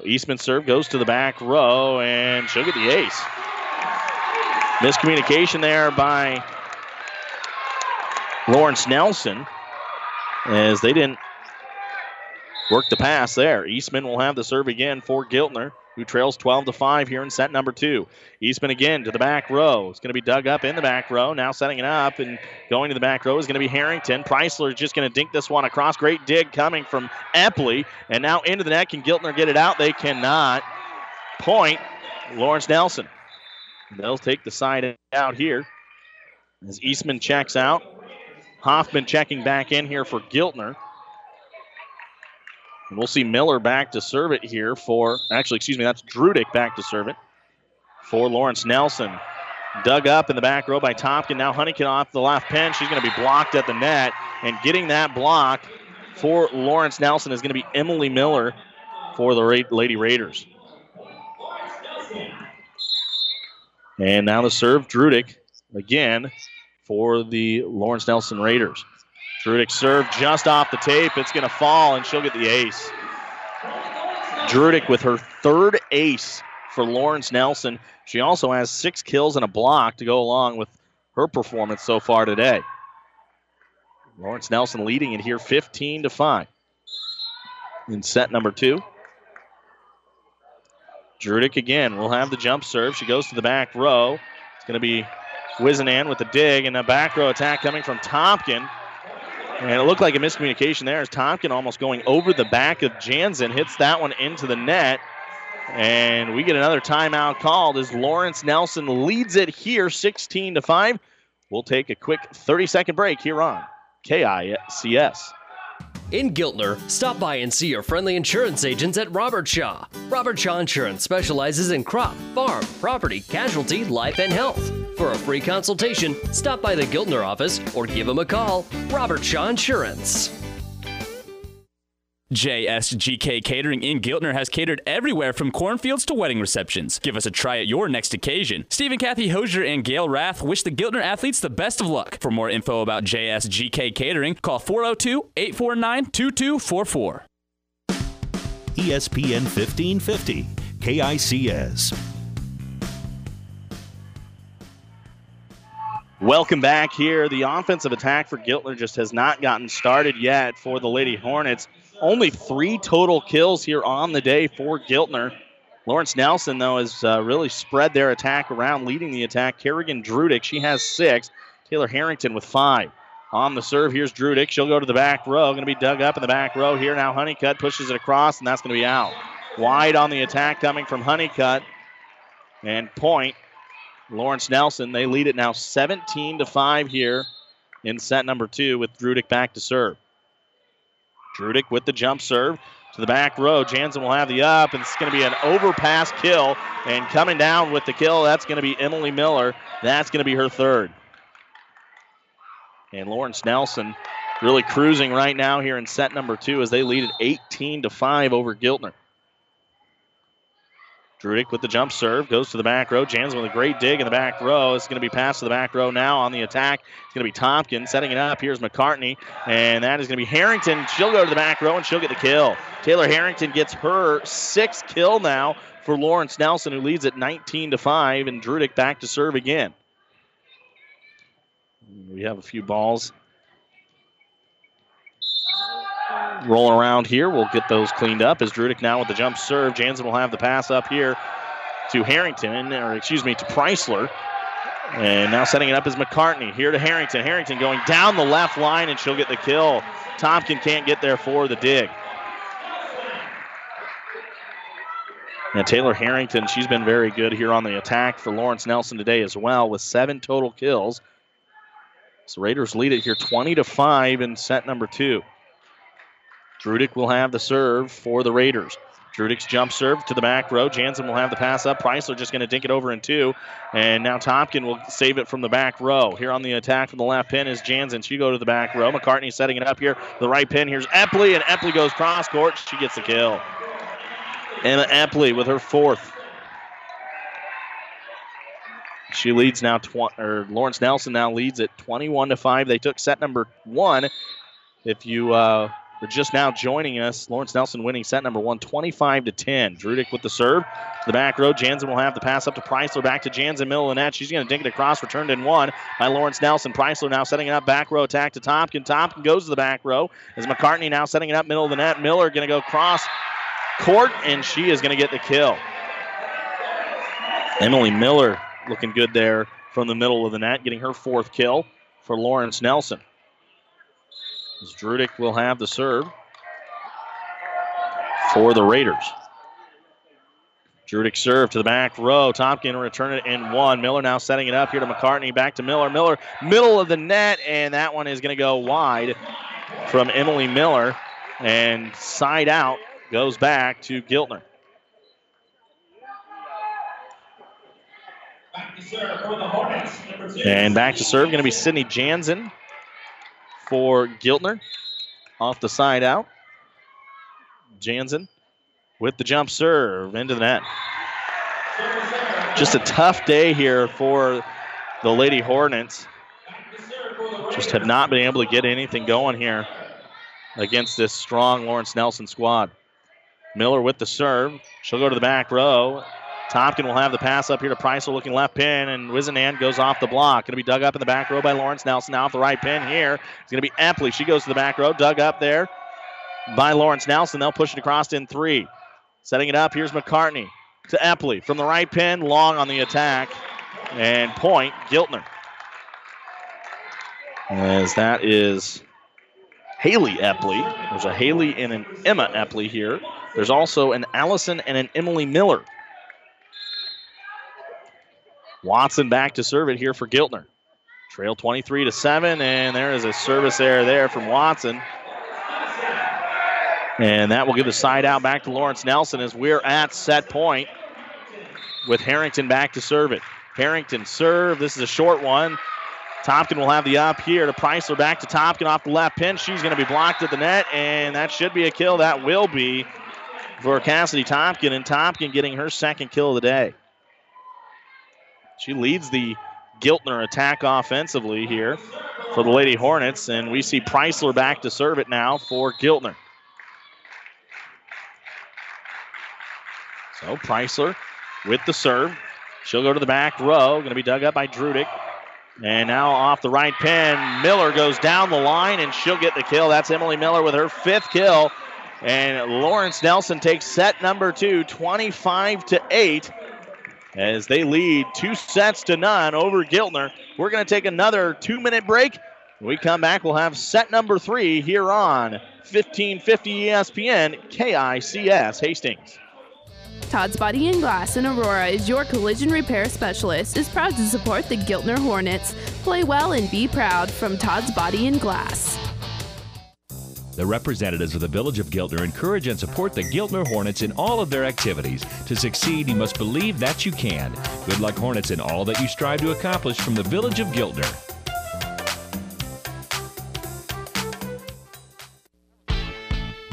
Eastman serve goes to the back row, and she'll get the ace. Miscommunication there by Lawrence Nelson as they didn't work the pass there. Eastman will have the serve again for Giltner, who trails 12 to 5 here in set number two. Eastman again to the back row. It's going to be dug up in the back row. Now setting it up and going to the back row is going to be Harrington. Preisler is just going to dink this one across. Great dig coming from Epley. And now into the net. Can Giltner get it out? They cannot. Point Lawrence Nelson. They'll take the side out here as Eastman checks out. Hoffman checking back in here for Giltner. And we'll see Miller back to serve it here for, actually, excuse me, that's Drudick back to serve it for Lawrence Nelson. Dug up in the back row by Tompkin. Now Honeycutt off the left pin. She's going to be blocked at the net. And getting that block for Lawrence Nelson is going to be Emily Miller for the Ra- Lady Raiders. And now the serve, Drudick again for the Lawrence Nelson Raiders. Drudick serve just off the tape. It's going to fall, and she'll get the ace. Drudick with her third ace for Lawrence Nelson. She also has six kills and a block to go along with her performance so far today. Lawrence Nelson leading it here 15 to 5 in set number two. Drudick again will have the jump serve. She goes to the back row. It's going to be Wizenan with the dig and a back row attack coming from Tompkin. And it looked like a miscommunication there as Tompkin almost going over the back of Jansen, hits that one into the net. And we get another timeout called as Lawrence Nelson leads it here 16 to 5. We'll take a quick 30 second break here on KICS. In Giltner, stop by and see your friendly insurance agents at Robert Shaw. Robert Shaw Insurance specializes in crop, farm, property, casualty, life, and health. For a free consultation, stop by the Giltner office or give them a call. Robert Shaw Insurance. JSGK Catering in Giltner has catered everywhere from cornfields to wedding receptions. Give us a try at your next occasion. Steve and Kathy Hosier and Gail Rath wish the Giltner athletes the best of luck. For more info about JSGK Catering, call 402 849 2244. ESPN 1550, KICS. Welcome back here. The offensive attack for Giltner just has not gotten started yet for the Lady Hornets. Only three total kills here on the day for Giltner. Lawrence Nelson, though, has uh, really spread their attack around, leading the attack. Kerrigan Drudick, she has six. Taylor Harrington with five. On the serve, here's Drudick. She'll go to the back row. Going to be dug up in the back row here. Now Honeycutt pushes it across, and that's going to be out. Wide on the attack coming from Honeycutt. And point. Lawrence Nelson, they lead it now 17 to 5 here in set number two with Drudick back to serve. Drudick with the jump serve to the back row. Jansen will have the up, and it's going to be an overpass kill. And coming down with the kill, that's going to be Emily Miller. That's going to be her third. And Lawrence Nelson really cruising right now here in set number two as they lead it 18 to 5 over Giltner. Drudick with the jump serve goes to the back row. Jansen with a great dig in the back row. It's going to be passed to the back row now on the attack. It's going to be Tompkins setting it up. Here's McCartney, and that is going to be Harrington. She'll go to the back row and she'll get the kill. Taylor Harrington gets her sixth kill now for Lawrence Nelson, who leads at 19 to 5, and Drudick back to serve again. We have a few balls rolling around here. We'll get those cleaned up as Drudick now with the jump serve. Jansen will have the pass up here to Harrington, or excuse me, to Preisler. And now setting it up is McCartney. Here to Harrington. Harrington going down the left line, and she'll get the kill. Tompkin can't get there for the dig. And Taylor Harrington, she's been very good here on the attack for Lawrence Nelson today as well, with seven total kills. So Raiders lead it here 20 to 5 in set number two. Drudick will have the serve for the Raiders. Drudick's jump serve to the back row. Jansen will have the pass up. Preisler just going to dink it over in two. And now Tompkin will save it from the back row. Here on the attack from the left pin is Jansen. She go to the back row. McCartney setting it up here. The right pin. Here's Epley, and Epley goes cross court. She gets the kill. Emma Epley with her fourth. She leads now, tw- or Lawrence Nelson now leads at 21 to 5. They took set number one. If you uh, are just now joining us, Lawrence Nelson winning set number one, 25 to 10. Drudick with the serve to the back row. Jansen will have the pass up to Preisler, back to Jansen, middle of the net. She's going to dink it across, returned in one by Lawrence Nelson. Preisler now setting it up, back row attack to Tompkin. Tompkin goes to the back row as McCartney now setting it up, middle of the net. Miller going to go cross court, and she is going to get the kill. Emily Miller looking good there from the middle of the net, getting her fourth kill for Lawrence Nelson. As Drudick will have the serve for the Raiders. Drudick serve to the back row. Tompkin return it in one. Miller now setting it up here to McCartney. Back to Miller. Miller, middle of the net, and that one is going to go wide from Emily Miller. And side out goes back to Giltner. And back to serve, going to be Sydney Jansen for Giltner. Off the side out. Jansen with the jump serve into the net. Just a tough day here for the Lady Hornets. Just have not been able to get anything going here against this strong Lawrence Nelson squad. Miller with the serve. She'll go to the back row. Tompkin will have the pass up here to Preisler looking left pin, and Wizenan goes off the block. Going to be dug up in the back row by Lawrence Nelson. Now off the right pin here. It's going to be Epley. She goes to the back row, dug up there by Lawrence Nelson. They'll push it across in three. Setting it up, here's McCartney to Epley. From the right pin, long on the attack, and point, Giltner. As that is Haley Epley. There's a Haley and an Emma Epley here. There's also an Allison and an Emily Miller. Watson back to serve it here for Giltner. Trail 23 to 7, and there is a service error there from Watson. And that will give the side out back to Lawrence Nelson as we're at set point with Harrington back to serve it. Harrington serve. This is a short one. Tompkin will have the up here to Preisler back to Tompkin off the left pin. She's going to be blocked at the net, and that should be a kill. That will be for Cassidy Tompkin, and Tompkin getting her second kill of the day. She leads the Giltner attack offensively here for the Lady Hornets, and we see Preisler back to serve it now for Giltner. So Preisler with the serve. She'll go to the back row. Going to be dug up by Drudick. And now off the right pin, Miller goes down the line and she'll get the kill. That's Emily Miller with her fifth kill. And Lawrence Nelson takes set number two, 25 to 8, as they lead two sets to none over Giltner. We're going to take another two minute break. When we come back, we'll have set number three here on 1550 ESPN KICS Hastings. Todd's Body and Glass in Aurora is your collision repair specialist. Is proud to support the Giltner Hornets. Play well and be proud from Todd's Body and Glass. The representatives of the Village of Giltner encourage and support the Giltner Hornets in all of their activities. To succeed, you must believe that you can. Good luck, Hornets, in all that you strive to accomplish from the Village of Giltner.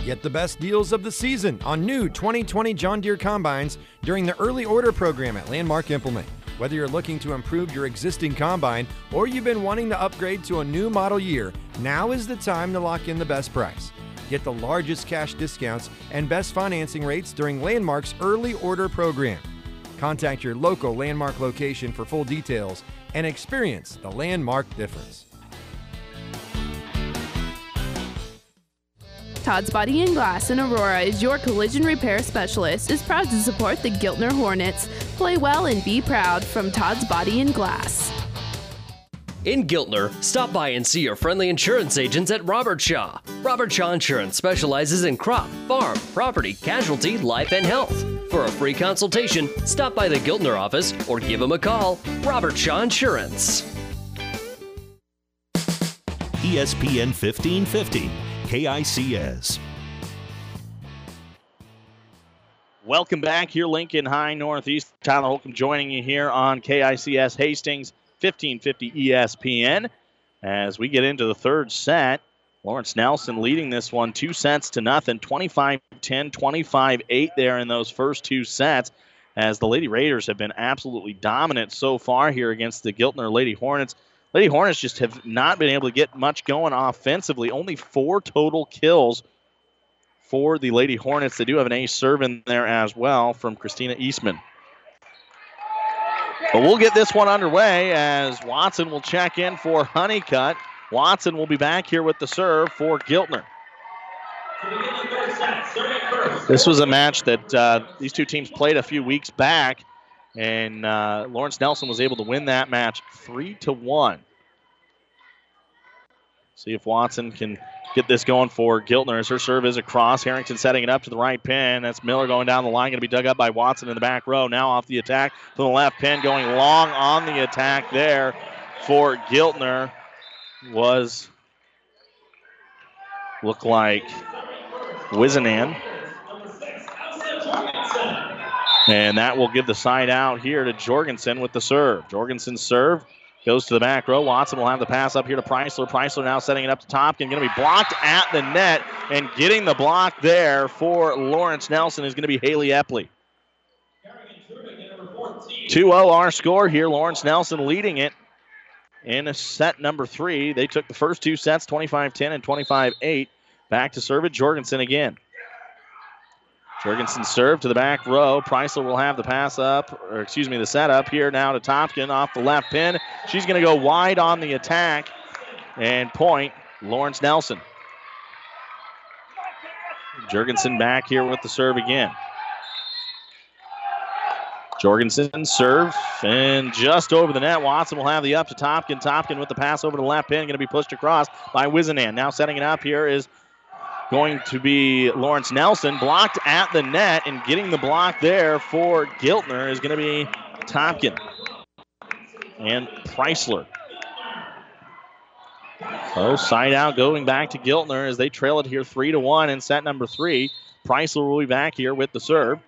Get the best deals of the season on new 2020 John Deere combines during the early order program at Landmark Implement. Whether you're looking to improve your existing combine or you've been wanting to upgrade to a new model year, now is the time to lock in the best price. Get the largest cash discounts and best financing rates during Landmark's early order program. Contact your local Landmark location for full details and experience the Landmark difference. Todd's Body and Glass in Aurora is your collision repair specialist. Is proud to support the Giltner Hornets. Play well and be proud from Todd's Body and Glass. In Giltner, stop by and see your friendly insurance agents at Robert Shaw. Robert Shaw Insurance specializes in crop, farm, property, casualty, life, and health. For a free consultation, stop by the Giltner office or give them a call. Robert Shaw Insurance. ESPN 1550, KICS. Welcome back here, Lincoln High Northeast. Tyler Holcomb joining you here on KICS Hastings 1550 ESPN. As we get into the third set, Lawrence Nelson leading this one two sets to nothing, 25 10, 25 8 there in those first two sets. As the Lady Raiders have been absolutely dominant so far here against the Giltner Lady Hornets. Lady Hornets just have not been able to get much going offensively. Only four total kills for the Lady Hornets. They do have an ace serve in there as well from Christina Eastman. But we'll get this one underway as Watson will check in for Honeycutt. Watson will be back here with the serve for Giltner. This was a match that uh, these two teams played a few weeks back, and uh, Lawrence Nelson was able to win that match three to one. See if Watson can get this going for Giltner as her serve is across. Harrington setting it up to the right pin. That's Miller going down the line, going to be dug up by Watson in the back row. Now off the attack to the left pin, going long on the attack there for Giltner was look like Wizenan. And that will give the side out here to Jorgensen with the serve. Jorgensen's serve goes to the back row. Watson will have the pass up here to Preisler. Preisler now setting it up to Tompkin. Going to be blocked at the net. And getting the block there for Lawrence Nelson is going to be Haley Epley. 2 0 our score here. Lawrence Nelson leading it in set number three. They took the first two sets 25 10 and 25 8. Back to serve it. Jorgensen again. Jorgensen serve to the back row. Preisler will have the pass up, or excuse me, the setup here now to Tompkin off the left pin. She's going to go wide on the attack and point Lawrence Nelson. Jorgensen back here with the serve again. Jorgensen serve and just over the net. Watson will have the up to Tompkin. Tompkin with the pass over to the left pin, going to be pushed across by Wizenan. Now setting it up here is going to be Lawrence Nelson. Blocked at the net and getting the block there for Giltner is going to be Tompkin and Preisler. So side out going back to Giltner as they trail it here three to one in set number three. Preisler will be back here with the serve.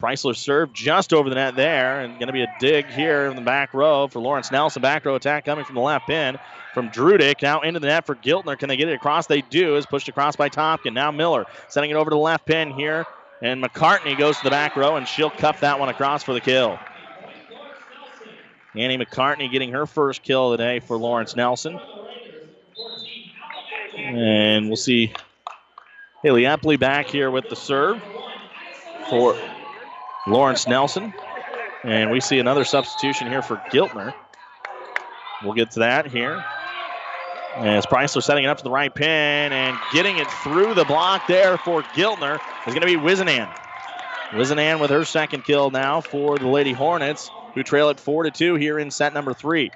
Preisler serve just over the net there, and going to be a dig here in the back row for Lawrence Nelson. Back row attack coming from the left pin from Drudick. Now into the net for Giltner. Can they get it across? They do. Is pushed across by Tompkin. Now Miller sending it over to the left pin here, and McCartney goes to the back row, and she'll cuff that one across for the kill. Annie McCartney getting her first kill of the day for Lawrence Nelson. And we'll see Haley Epley back here with the serve for Lawrence Nelson. And we see another substitution here for Giltner. We'll get to that here. As Preisler setting it up to the right pin and getting it through the block there for Giltner is going to be Wizenan. Wizenan with her second kill now for the Lady Hornets, who trail it 4 to 2 here in set number three.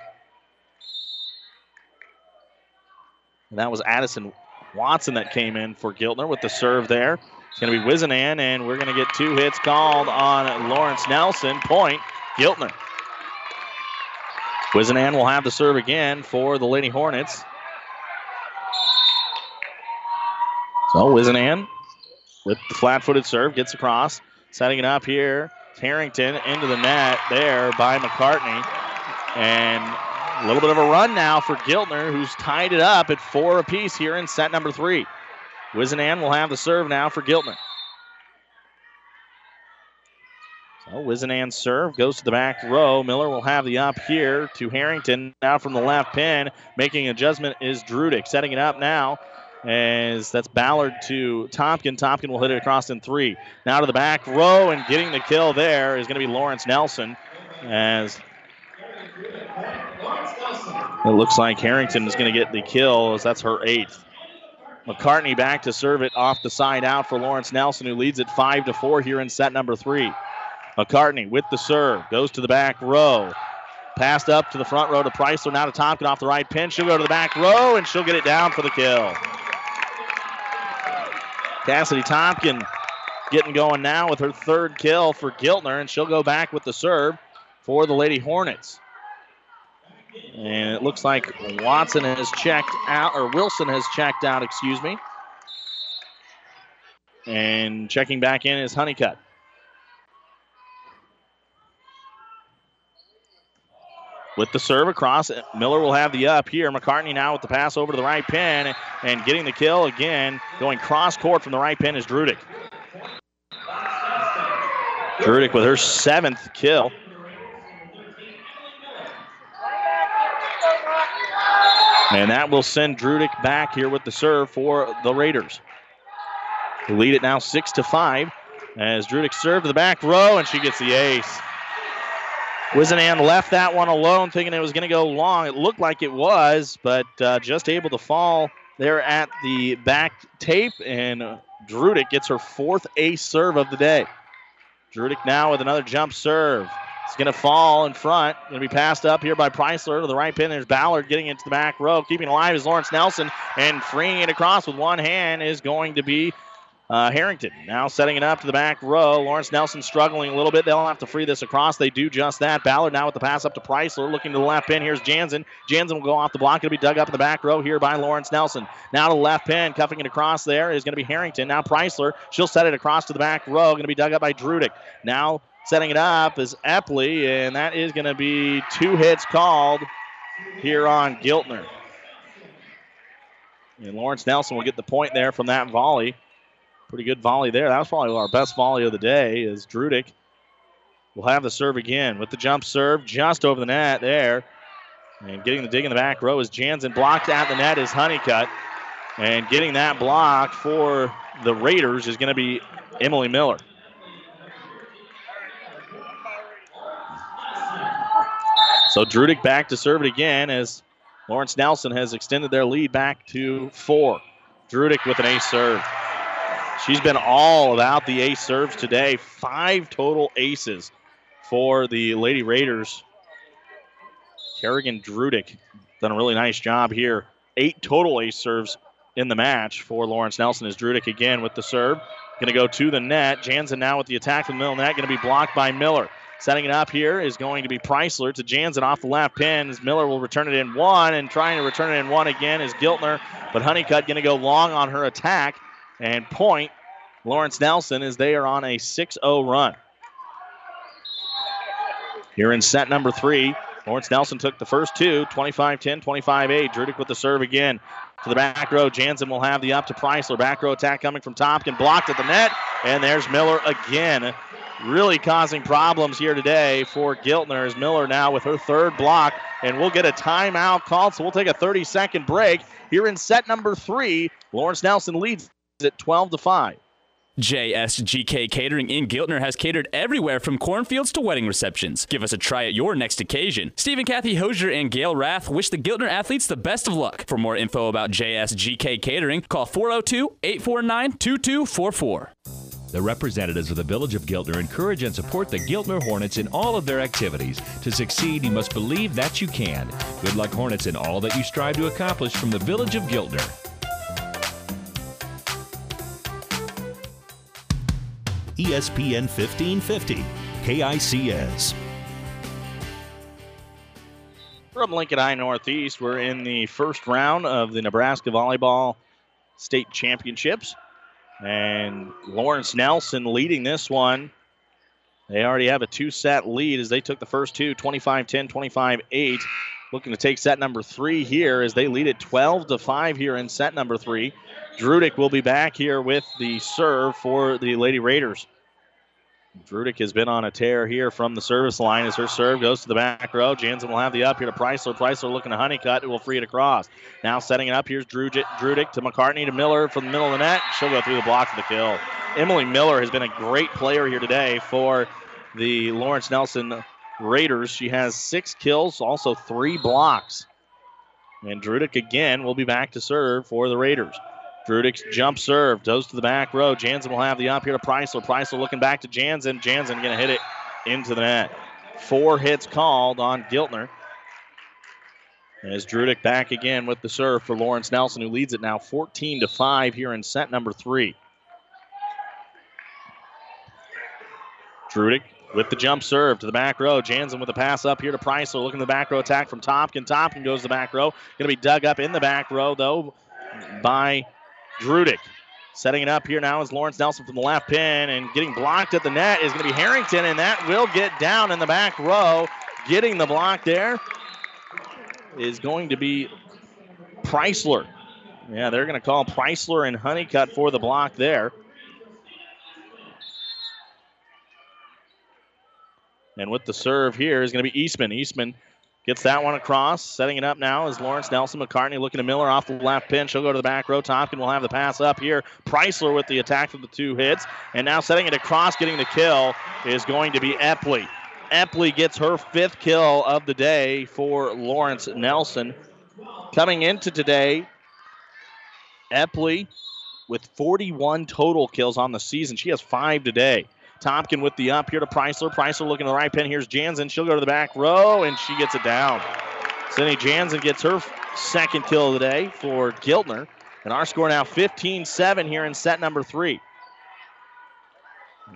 And that was Addison Watson that came in for Giltner with the serve there. It's going to be Wizenan, and we're going to get two hits called on Lawrence Nelson. Point, Giltner. Wizenan will have the serve again for the Lady Hornets. So Wizenan with the flat-footed serve gets across, setting it up here. Harrington into the net there by McCartney. And a little bit of a run now for Giltner, who's tied it up at four apiece here in set number three. Wizenan will have the serve now for Giltner. So Wizenan's serve goes to the back row. Miller will have the up here to Harrington. Now from the left pin, making adjustment is Drudick. Setting it up now as that's Ballard to Tompkin. Tompkin will hit it across in three. Now to the back row and getting the kill there is going to be Lawrence Nelson as it looks like Harrington is going to get the kill as that's her eighth. McCartney back to serve it off the side out for Lawrence Nelson, who leads it five to four here in set number three. McCartney with the serve goes to the back row. Passed up to the front row to Preisler. Now to Tompkin off the right pin. She'll go to the back row and she'll get it down for the kill. Cassidy Tompkin getting going now with her third kill for Giltner, and she'll go back with the serve for the Lady Hornets. And it looks like Watson has checked out, or Wilson has checked out, excuse me. And checking back in is Honeycutt. With the serve across, Miller will have the up here. McCartney now with the pass over to the right pin and getting the kill again. Going cross court from the right pin is Drudick. Drudick with her seventh kill. And that will send Drudick back here with the serve for the Raiders. Lead it now six to five as Drudick served the back row and she gets the ace. Wizenan left that one alone, thinking it was going to go long. It looked like it was, but uh, just able to fall there at the back tape, and uh, gets her fourth ace serve of the day. Drudick now with another jump serve. It's going to fall in front. Going to be passed up here by Preisler to the right pin. There's Ballard getting into the back row. Keeping alive is Lawrence Nelson, and freeing it across with one hand is going to be uh, Harrington. Now setting it up to the back row. Lawrence Nelson struggling a little bit. They'll have to free this across. They do just that. Ballard now with the pass up to Preisler, looking to the left pin. Here's Jansen. Jansen will go off the block. It'll be dug up in the back row here by Lawrence Nelson. Now to the left pin, cuffing it across there is going to be Harrington. Now Preisler. She'll set it across to the back row. Going to be dug up by Drudick. Now setting it up is Epley, and that is going to be two hits called here on Giltner. And Lawrence Nelson will get the point there from that volley. Pretty good volley there. That was probably our best volley of the day. Is Drudick will have the serve again with the jump serve just over the net there. And getting the dig in the back row is Jansen. Blocked at the net is Honeycutt. And getting that block for the Raiders is going to be Emily Miller. So Drudick back to serve it again as Lawrence Nelson has extended their lead back to four. Drudick with an ace serve. She's been all about the ace serves today. Five total aces for the Lady Raiders. Kerrigan Drudick done a really nice job here. Eight total ace serves in the match for Lawrence Nelson as Drudick again with the serve. Going to go to the net. Jansen now with the attack from the middle net. Going to be blocked by Miller. Setting it up here is going to be Preisler to Jansen off the left pin as Miller will return it in one and trying to return it in one again is Giltner. But Honeycutt going to go long on her attack and point Lawrence Nelson as they are on a 6 0 run. Here in set number three, Lawrence Nelson took the first two 25 10, 25 8. Drudick with the serve again to the back row. Jansen will have the up to Preisler. Back row attack coming from Tompkin, blocked at the net. And there's Miller again really causing problems here today for Giltner as Miller now with her third block. And we'll get a timeout called, so we'll take a 30 second break here in set number three. Lawrence Nelson leads at 12 to 5. JSGK Catering in Giltner has catered everywhere from cornfields to wedding receptions. Give us a try at your next occasion. Steve and Kathy Hosier and Gail Rath wish the Giltner athletes the best of luck. For more info about JSGK Catering, call 402 849 2244. The representatives of the Village of Giltner encourage and support the Giltner Hornets in all of their activities. To succeed, you must believe that you can. Good luck, Hornets, in all that you strive to accomplish from the Village of Giltner. ESPN 1550, KICS. From Lincoln High Northeast, we're in the first round of the Nebraska Volleyball State Championships. And Lawrence Nelson leading this one. They already have a two set lead as they took the first two 25 10, 25 8. Looking to take set number three here as they lead it 12 to 5 here in set number three. Drudick will be back here with the serve for the Lady Raiders. Drudick has been on a tear here from the service line as her serve goes to the back row. Jansen will have the up here to Preisler. Preisler looking to Honeycutt, It will free it across. Now setting it up, here's Drudick to McCartney to Miller from the middle of the net. She'll go through the block for the kill. Emily Miller has been a great player here today for the Lawrence Nelson Raiders. She has six kills, also three blocks. And Drudick again will be back to serve for the Raiders. Drudick's jump serve goes to the back row. Jansen will have the up here to Preisler. Preisler looking back to Jansen. Jansen going to hit it into the net. Four hits called on Giltner. As Drudick back again with the serve for Lawrence Nelson, who leads it now 14 to 5 here in set number three. Drudick with the jump serve to the back row. Jansen with the pass up here to Preisler. Looking the back row attack from Tompkin. Tompkin goes to the back row. Going to be dug up in the back row, though, by Drudick. Setting it up here now is Lawrence Nelson from the left pin and getting blocked at the net is going to be Harrington, and that will get down in the back row. Getting the block there is going to be Preisler. Yeah, they're going to call Preisler and Honeycutt for the block there. And with the serve here is going to be Eastman. Eastman Gets that one across. Setting it up now is Lawrence Nelson. McCartney looking to Miller off the left pin. She'll go to the back row. Tompkin will have the pass up here. Preisler with the attack for the two hits. And now setting it across, getting the kill is going to be Epley. Epley gets her fifth kill of the day for Lawrence Nelson. Coming into today, Epley with 41 total kills on the season. She has five today. Tompkin with the up here to Preisler. Preisler looking to the right pin. Here's Jansen. She'll go to the back row, and she gets it down. Cindy Jansen gets her second kill of the day for Giltner. And our score now 15 7 here in set number three.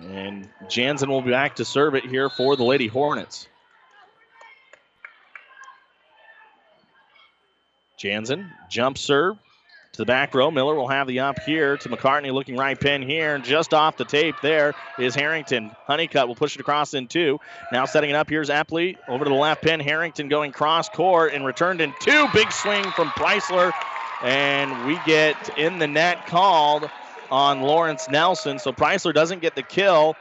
And Jansen will be back to serve it here for the Lady Hornets. Jansen, jump serve to the back row. Miller will have the up here to McCartney looking right pin here. And just off the tape there is Harrington. Honeycutt will push it across in two. Now setting it up here's Epley over to the left pin. Harrington going cross court and returned in two. Big swing from Preisler. And we get in the net called on Lawrence Nelson. So Preisler doesn't get the kill.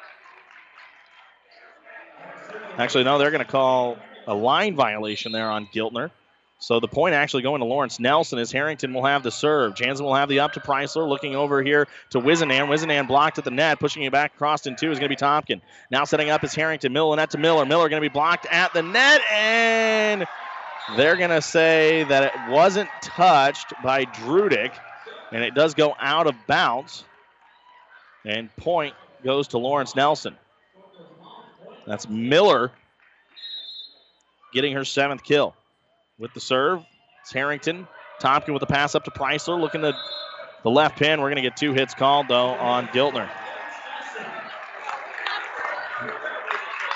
Actually, no, they're going to call a line violation there on Giltner. So the point actually going to Lawrence Nelson as Harrington will have the serve. Jansen will have the up to Preisler. Looking over here to Wizenan. Wizenan blocked at the net. Pushing it back across in two is going to be Tompkin. Now setting up is Harrington. Miller net to Miller. Miller going to be blocked at the net. And they're going to say that it wasn't touched by Drudick. And it does go out of bounds. And point goes to Lawrence Nelson. That's Miller getting her seventh kill. With the serve, it's Harrington. Tompkin with the pass up to Preisler, looking to the left pin. We're going to get two hits called, though, on Giltner.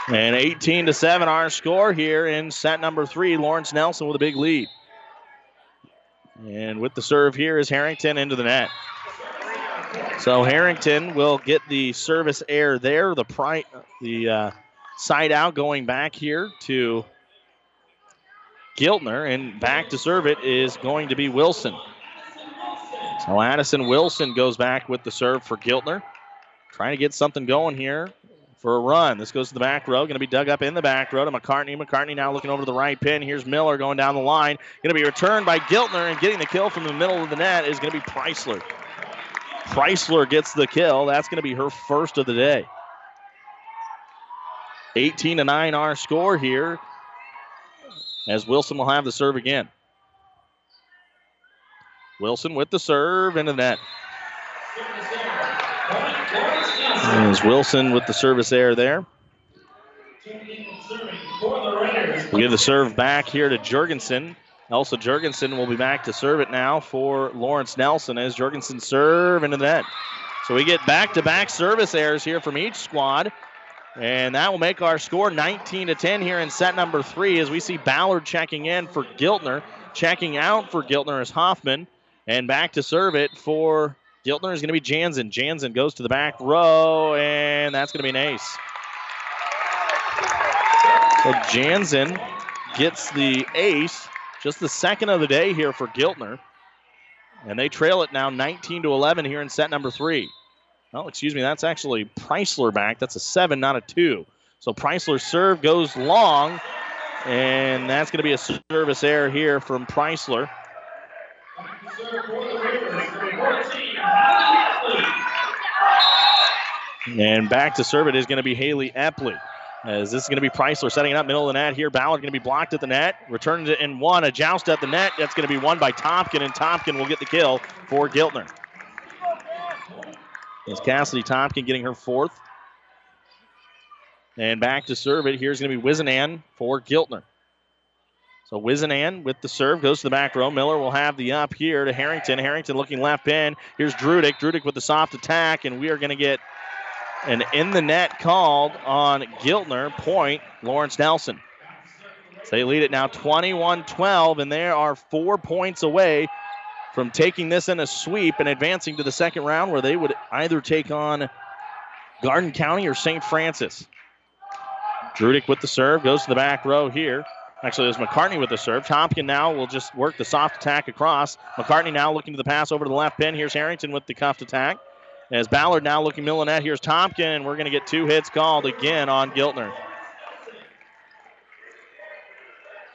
And 18 to 7, our score here in set number three. Lawrence Nelson with a big lead. And with the serve here is Harrington into the net. So Harrington will get the service air there. The pri- the uh, side out going back here to Giltner, and back to serve it is going to be Wilson. So Addison Wilson goes back with the serve for Giltner. Trying to get something going here for a run. This goes to the back row. Going to be dug up in the back row to McCartney. McCartney now looking over to the right pin. Here's Miller going down the line. Going to be returned by Giltner, and getting the kill from the middle of the net is going to be Preisler. Preisler gets the kill. That's going to be her first of the day. 18 to 9 our score here as Wilson will have the serve again. Wilson with the serve into the net. As Wilson with the service air there. We give the serve back here to Jurgensen. Elsa Jurgensen will be back to serve it now for Lawrence Nelson as Jurgensen serve into the net. So we get back to back service errors here from each squad. And that will make our score 19 to 10 here in set number three as we see Ballard checking in for Giltner. Checking out for Giltner is Hoffman. And back to serve it for Giltner is going to be Jansen. Jansen goes to the back row, and that's going to be an ace. So Jansen gets the ace, just the second of the day here for Giltner. And they trail it now 19 to 11 here in set number three. Oh, excuse me, that's actually Preisler back. That's a seven, not a two. So Preisler's serve goes long, and that's going to be a service error here from Preisler. And back to serve it is going to be Haley Epley. As this is going to be Preisler setting it up middle of the net here. Ballard going to be blocked at the net. returns it in one. A joust at the net. That's going to be won by Tompkin, and Tompkin will get the kill for Giltner. As Cassidy Tompkin getting her fourth. And back to serve it. Here's going to be Wizenan for Giltner. So Wizenan with the serve goes to the back row. Miller will have the up here to Harrington. Harrington looking left pin. Here's Drudick. Drudick with the soft attack, and we are going to get an in the net called on Giltner. Point Lawrence Nelson. So they lead it now 21 12, and they are four points away from taking this in a sweep and advancing to the second round where they would either take on Garden County or St. Francis. Drudick with the serve goes to the back row here. Actually, there's McCartney with the serve. Tompkin now will just work the soft attack across. McCartney now looking to the pass over to the left pin. Here's Harrington with the cuffed attack. As Ballard now looking middle net. Here's Tompkin, and we're going to get two hits called again on Giltner.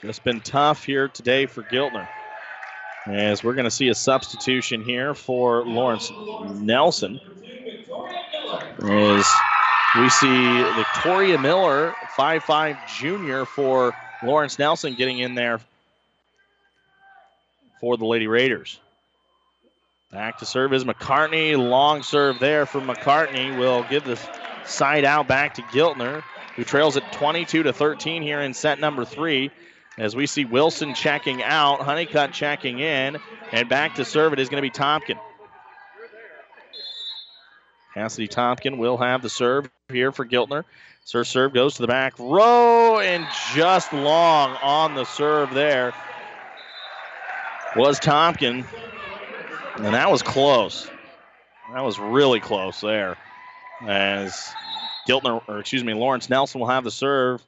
Just been tough here today for Giltner. As we're going to see a substitution here for Lawrence Nelson. As we see Victoria Miller, 5'5 junior for Lawrence Nelson getting in there for the Lady Raiders. Back to serve is McCartney. Long serve there from McCartney will give the side out back to Giltner, who trails at 22 to 13 here in set number three. As we see Wilson checking out, Honeycutt checking in, and back to serve it is going to be Tompkin. Cassidy Tompkin will have the serve here for Giltner. Sir serve goes to the back row and just long on the serve there was Tompkin. And that was close. That was really close there. As Giltner, or excuse me, Lawrence Nelson will have the serve.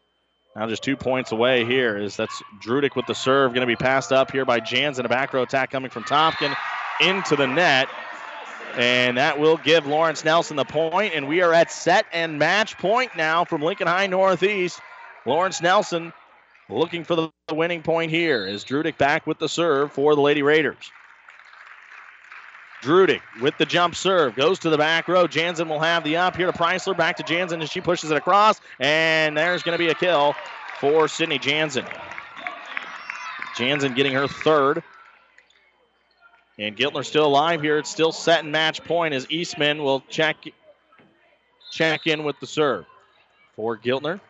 Now just two points away here. Is that's Drudick with the serve going to be passed up here by Jansen A back row attack coming from Tompkin into the net. And that will give Lawrence Nelson the point, and we are at set and match point now from Lincoln High Northeast. Lawrence Nelson looking for the winning point here. Is Drudick back with the serve for the Lady Raiders? Drudick with the jump serve goes to the back row. Jansen will have the up here to Preisler. Back to Jansen as she pushes it across. And there's going to be a kill for Sydney Jansen. Jansen getting her third. And Giltner still alive here. It's still set and match point as Eastman will check check in with the serve for Giltner.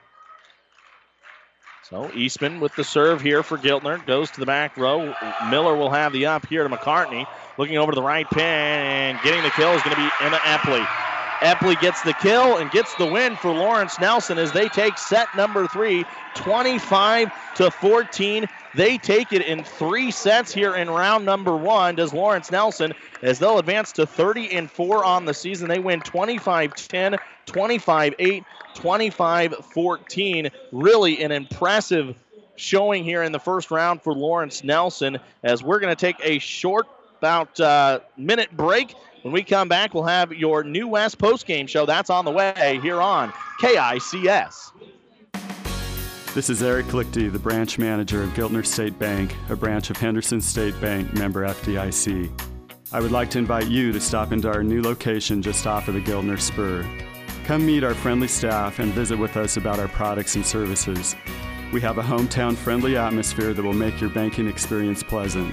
So Eastman with the serve here for Giltner. Goes to the back row. Miller will have the up here to McCartney. Looking over to the right pin and getting the kill is going to be Emma Epley. Epley gets the kill and gets the win for Lawrence Nelson as they take set number three, 25 to 14. They take it in three sets here in round number one. Does Lawrence Nelson as they'll advance to 30 and four on the season? They win 25-10, 25-8, 25-14. Really an impressive showing here in the first round for Lawrence Nelson. As we're going to take a short, about uh, minute break. When we come back, we'll have your New West post-game show. That's on the way here on KICS. This is Eric Lichty, the branch manager of Giltner State Bank, a branch of Henderson State Bank, member FDIC. I would like to invite you to stop into our new location just off of the Giltner Spur. Come meet our friendly staff and visit with us about our products and services. We have a hometown friendly atmosphere that will make your banking experience pleasant.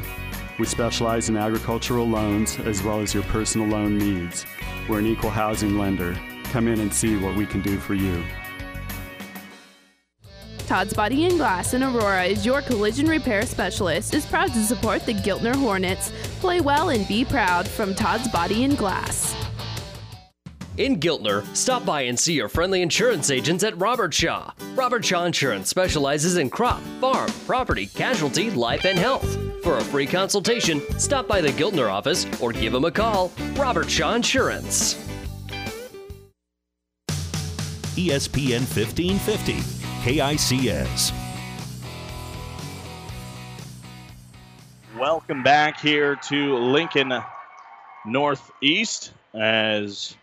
We specialize in agricultural loans as well as your personal loan needs. We're an equal housing lender. Come in and see what we can do for you. Todd's Body and Glass in Aurora is your collision repair specialist. Is proud to support the Giltner Hornets. Play well and be proud from Todd's Body and Glass. In Giltner, stop by and see your friendly insurance agents at Robert Shaw. Robert Shaw Insurance specializes in crop, farm, property, casualty, life, and health. For a free consultation, stop by the Giltner office or give them a call. Robert Shaw Insurance. ESPN 1550, KICS. Welcome back here to Lincoln Northeast as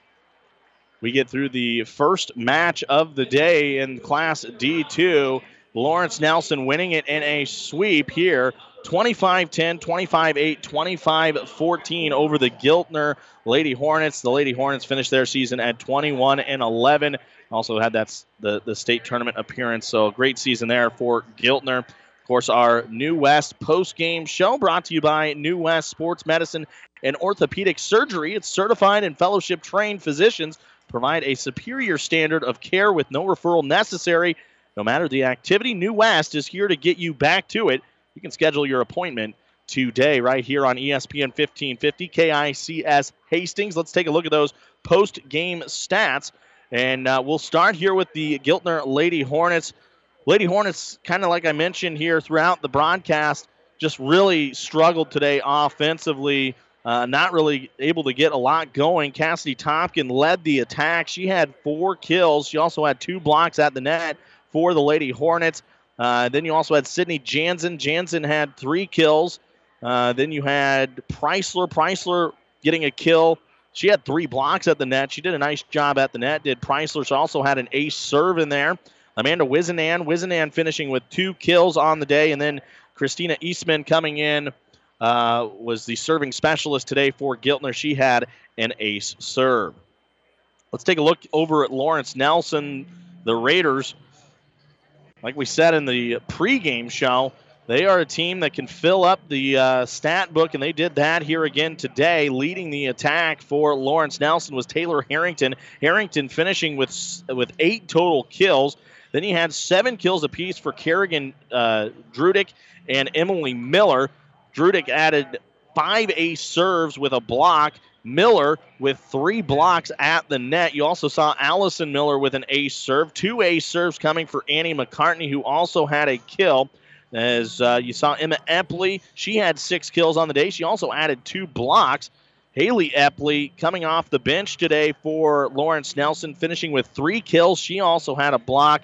we get through the first match of the day in Class D2. Lawrence Nelson winning it in a sweep here 25 10, 25 8, 25 14 over the Giltner Lady Hornets. The Lady Hornets finished their season at 21 and 11. Also had that the, the state tournament appearance. So great season there for Giltner. Of course, our New West post game show brought to you by New West Sports Medicine and Orthopedic Surgery. It's certified and fellowship trained physicians provide a superior standard of care with no referral necessary. No matter the activity, New West is here to get you back to it. You can schedule your appointment today right here on ESPN 1550 KICS Hastings. Let's take a look at those post game stats. And uh, we'll start here with the Giltner Lady Hornets. Lady Hornets, kind of like I mentioned here throughout the broadcast, just really struggled today offensively. Uh, not really able to get a lot going. Cassidy Tompkin led the attack. She had four kills. She also had two blocks at the net for the Lady Hornets. Uh, then you also had Sydney Jansen. Jansen had three kills. Uh, then you had Preisler. Preisler getting a kill. She had three blocks at the net. She did a nice job at the net. Did Preisler? She also had an ace serve in there. Amanda Wizenan. Wizenan finishing with two kills on the day, and then Christina Eastman coming in uh, was the serving specialist today for Giltner. She had an ace serve. Let's take a look over at Lawrence Nelson. The Raiders, like we said in the pregame show, they are a team that can fill up the uh, stat book, and they did that here again today. Leading the attack for Lawrence Nelson was Taylor Harrington. Harrington finishing with with eight total kills. Then he had seven kills apiece for Kerrigan uh, and Emily Miller. Drudick added five ace serves with a block. Miller with three blocks at the net. You also saw Allison Miller with an ace serve. Two ace serves coming for Annie McCartney, who also had a kill. As uh, you saw Emma Epley, she had six kills on the day. She also added two blocks. Haley Epley coming off the bench today for Lawrence Nelson, finishing with three kills. She also had a block.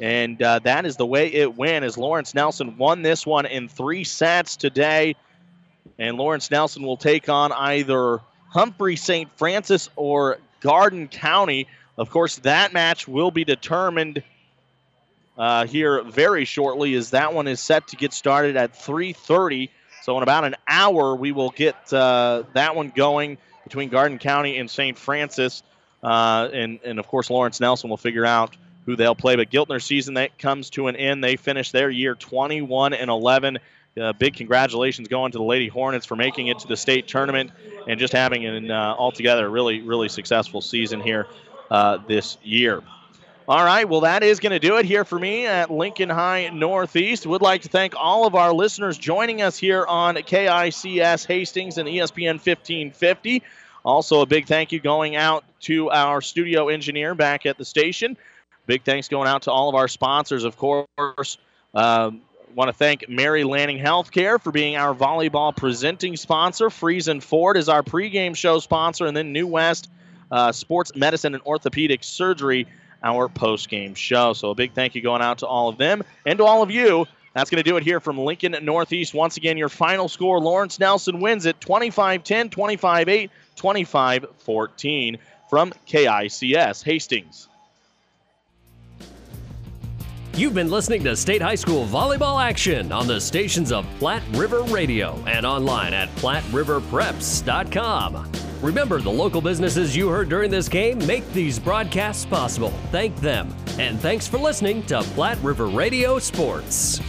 And uh, that is the way it went as Lawrence Nelson won this one in three sets today. And Lawrence Nelson will take on either Humphrey St. Francis or Garden County. Of course, that match will be determined uh, here very shortly, as that one is set to get started at 3:30. So in about an hour, we will get uh, that one going between Garden County and St. Francis, uh, and and of course Lawrence Nelson will figure out who they'll play. But Giltner season that comes to an end. They finish their year 21 and 11. Uh, big congratulations going to the Lady Hornets for making it to the state tournament and just having an uh, altogether really, really successful season here uh, this year. All right, well, that is going to do it here for me at Lincoln High Northeast. Would like to thank all of our listeners joining us here on KICS Hastings and ESPN 1550. Also, a big thank you going out to our studio engineer back at the station. Big thanks going out to all of our sponsors, of course. Um, want to thank Mary Lanning Healthcare for being our volleyball presenting sponsor. Friesen Ford is our pregame show sponsor, and then New West uh, Sports Medicine and Orthopedic Surgery, our postgame show. So a big thank you going out to all of them and to all of you. That's going to do it here from Lincoln Northeast. Once again, your final score Lawrence Nelson wins it 25 10, 25 8, 25 14 from KICS Hastings. You've been listening to State High School volleyball action on the stations of Platte River Radio and online at PlatteRiverPreps.com. Remember, the local businesses you heard during this game make these broadcasts possible. Thank them. And thanks for listening to Platte River Radio Sports.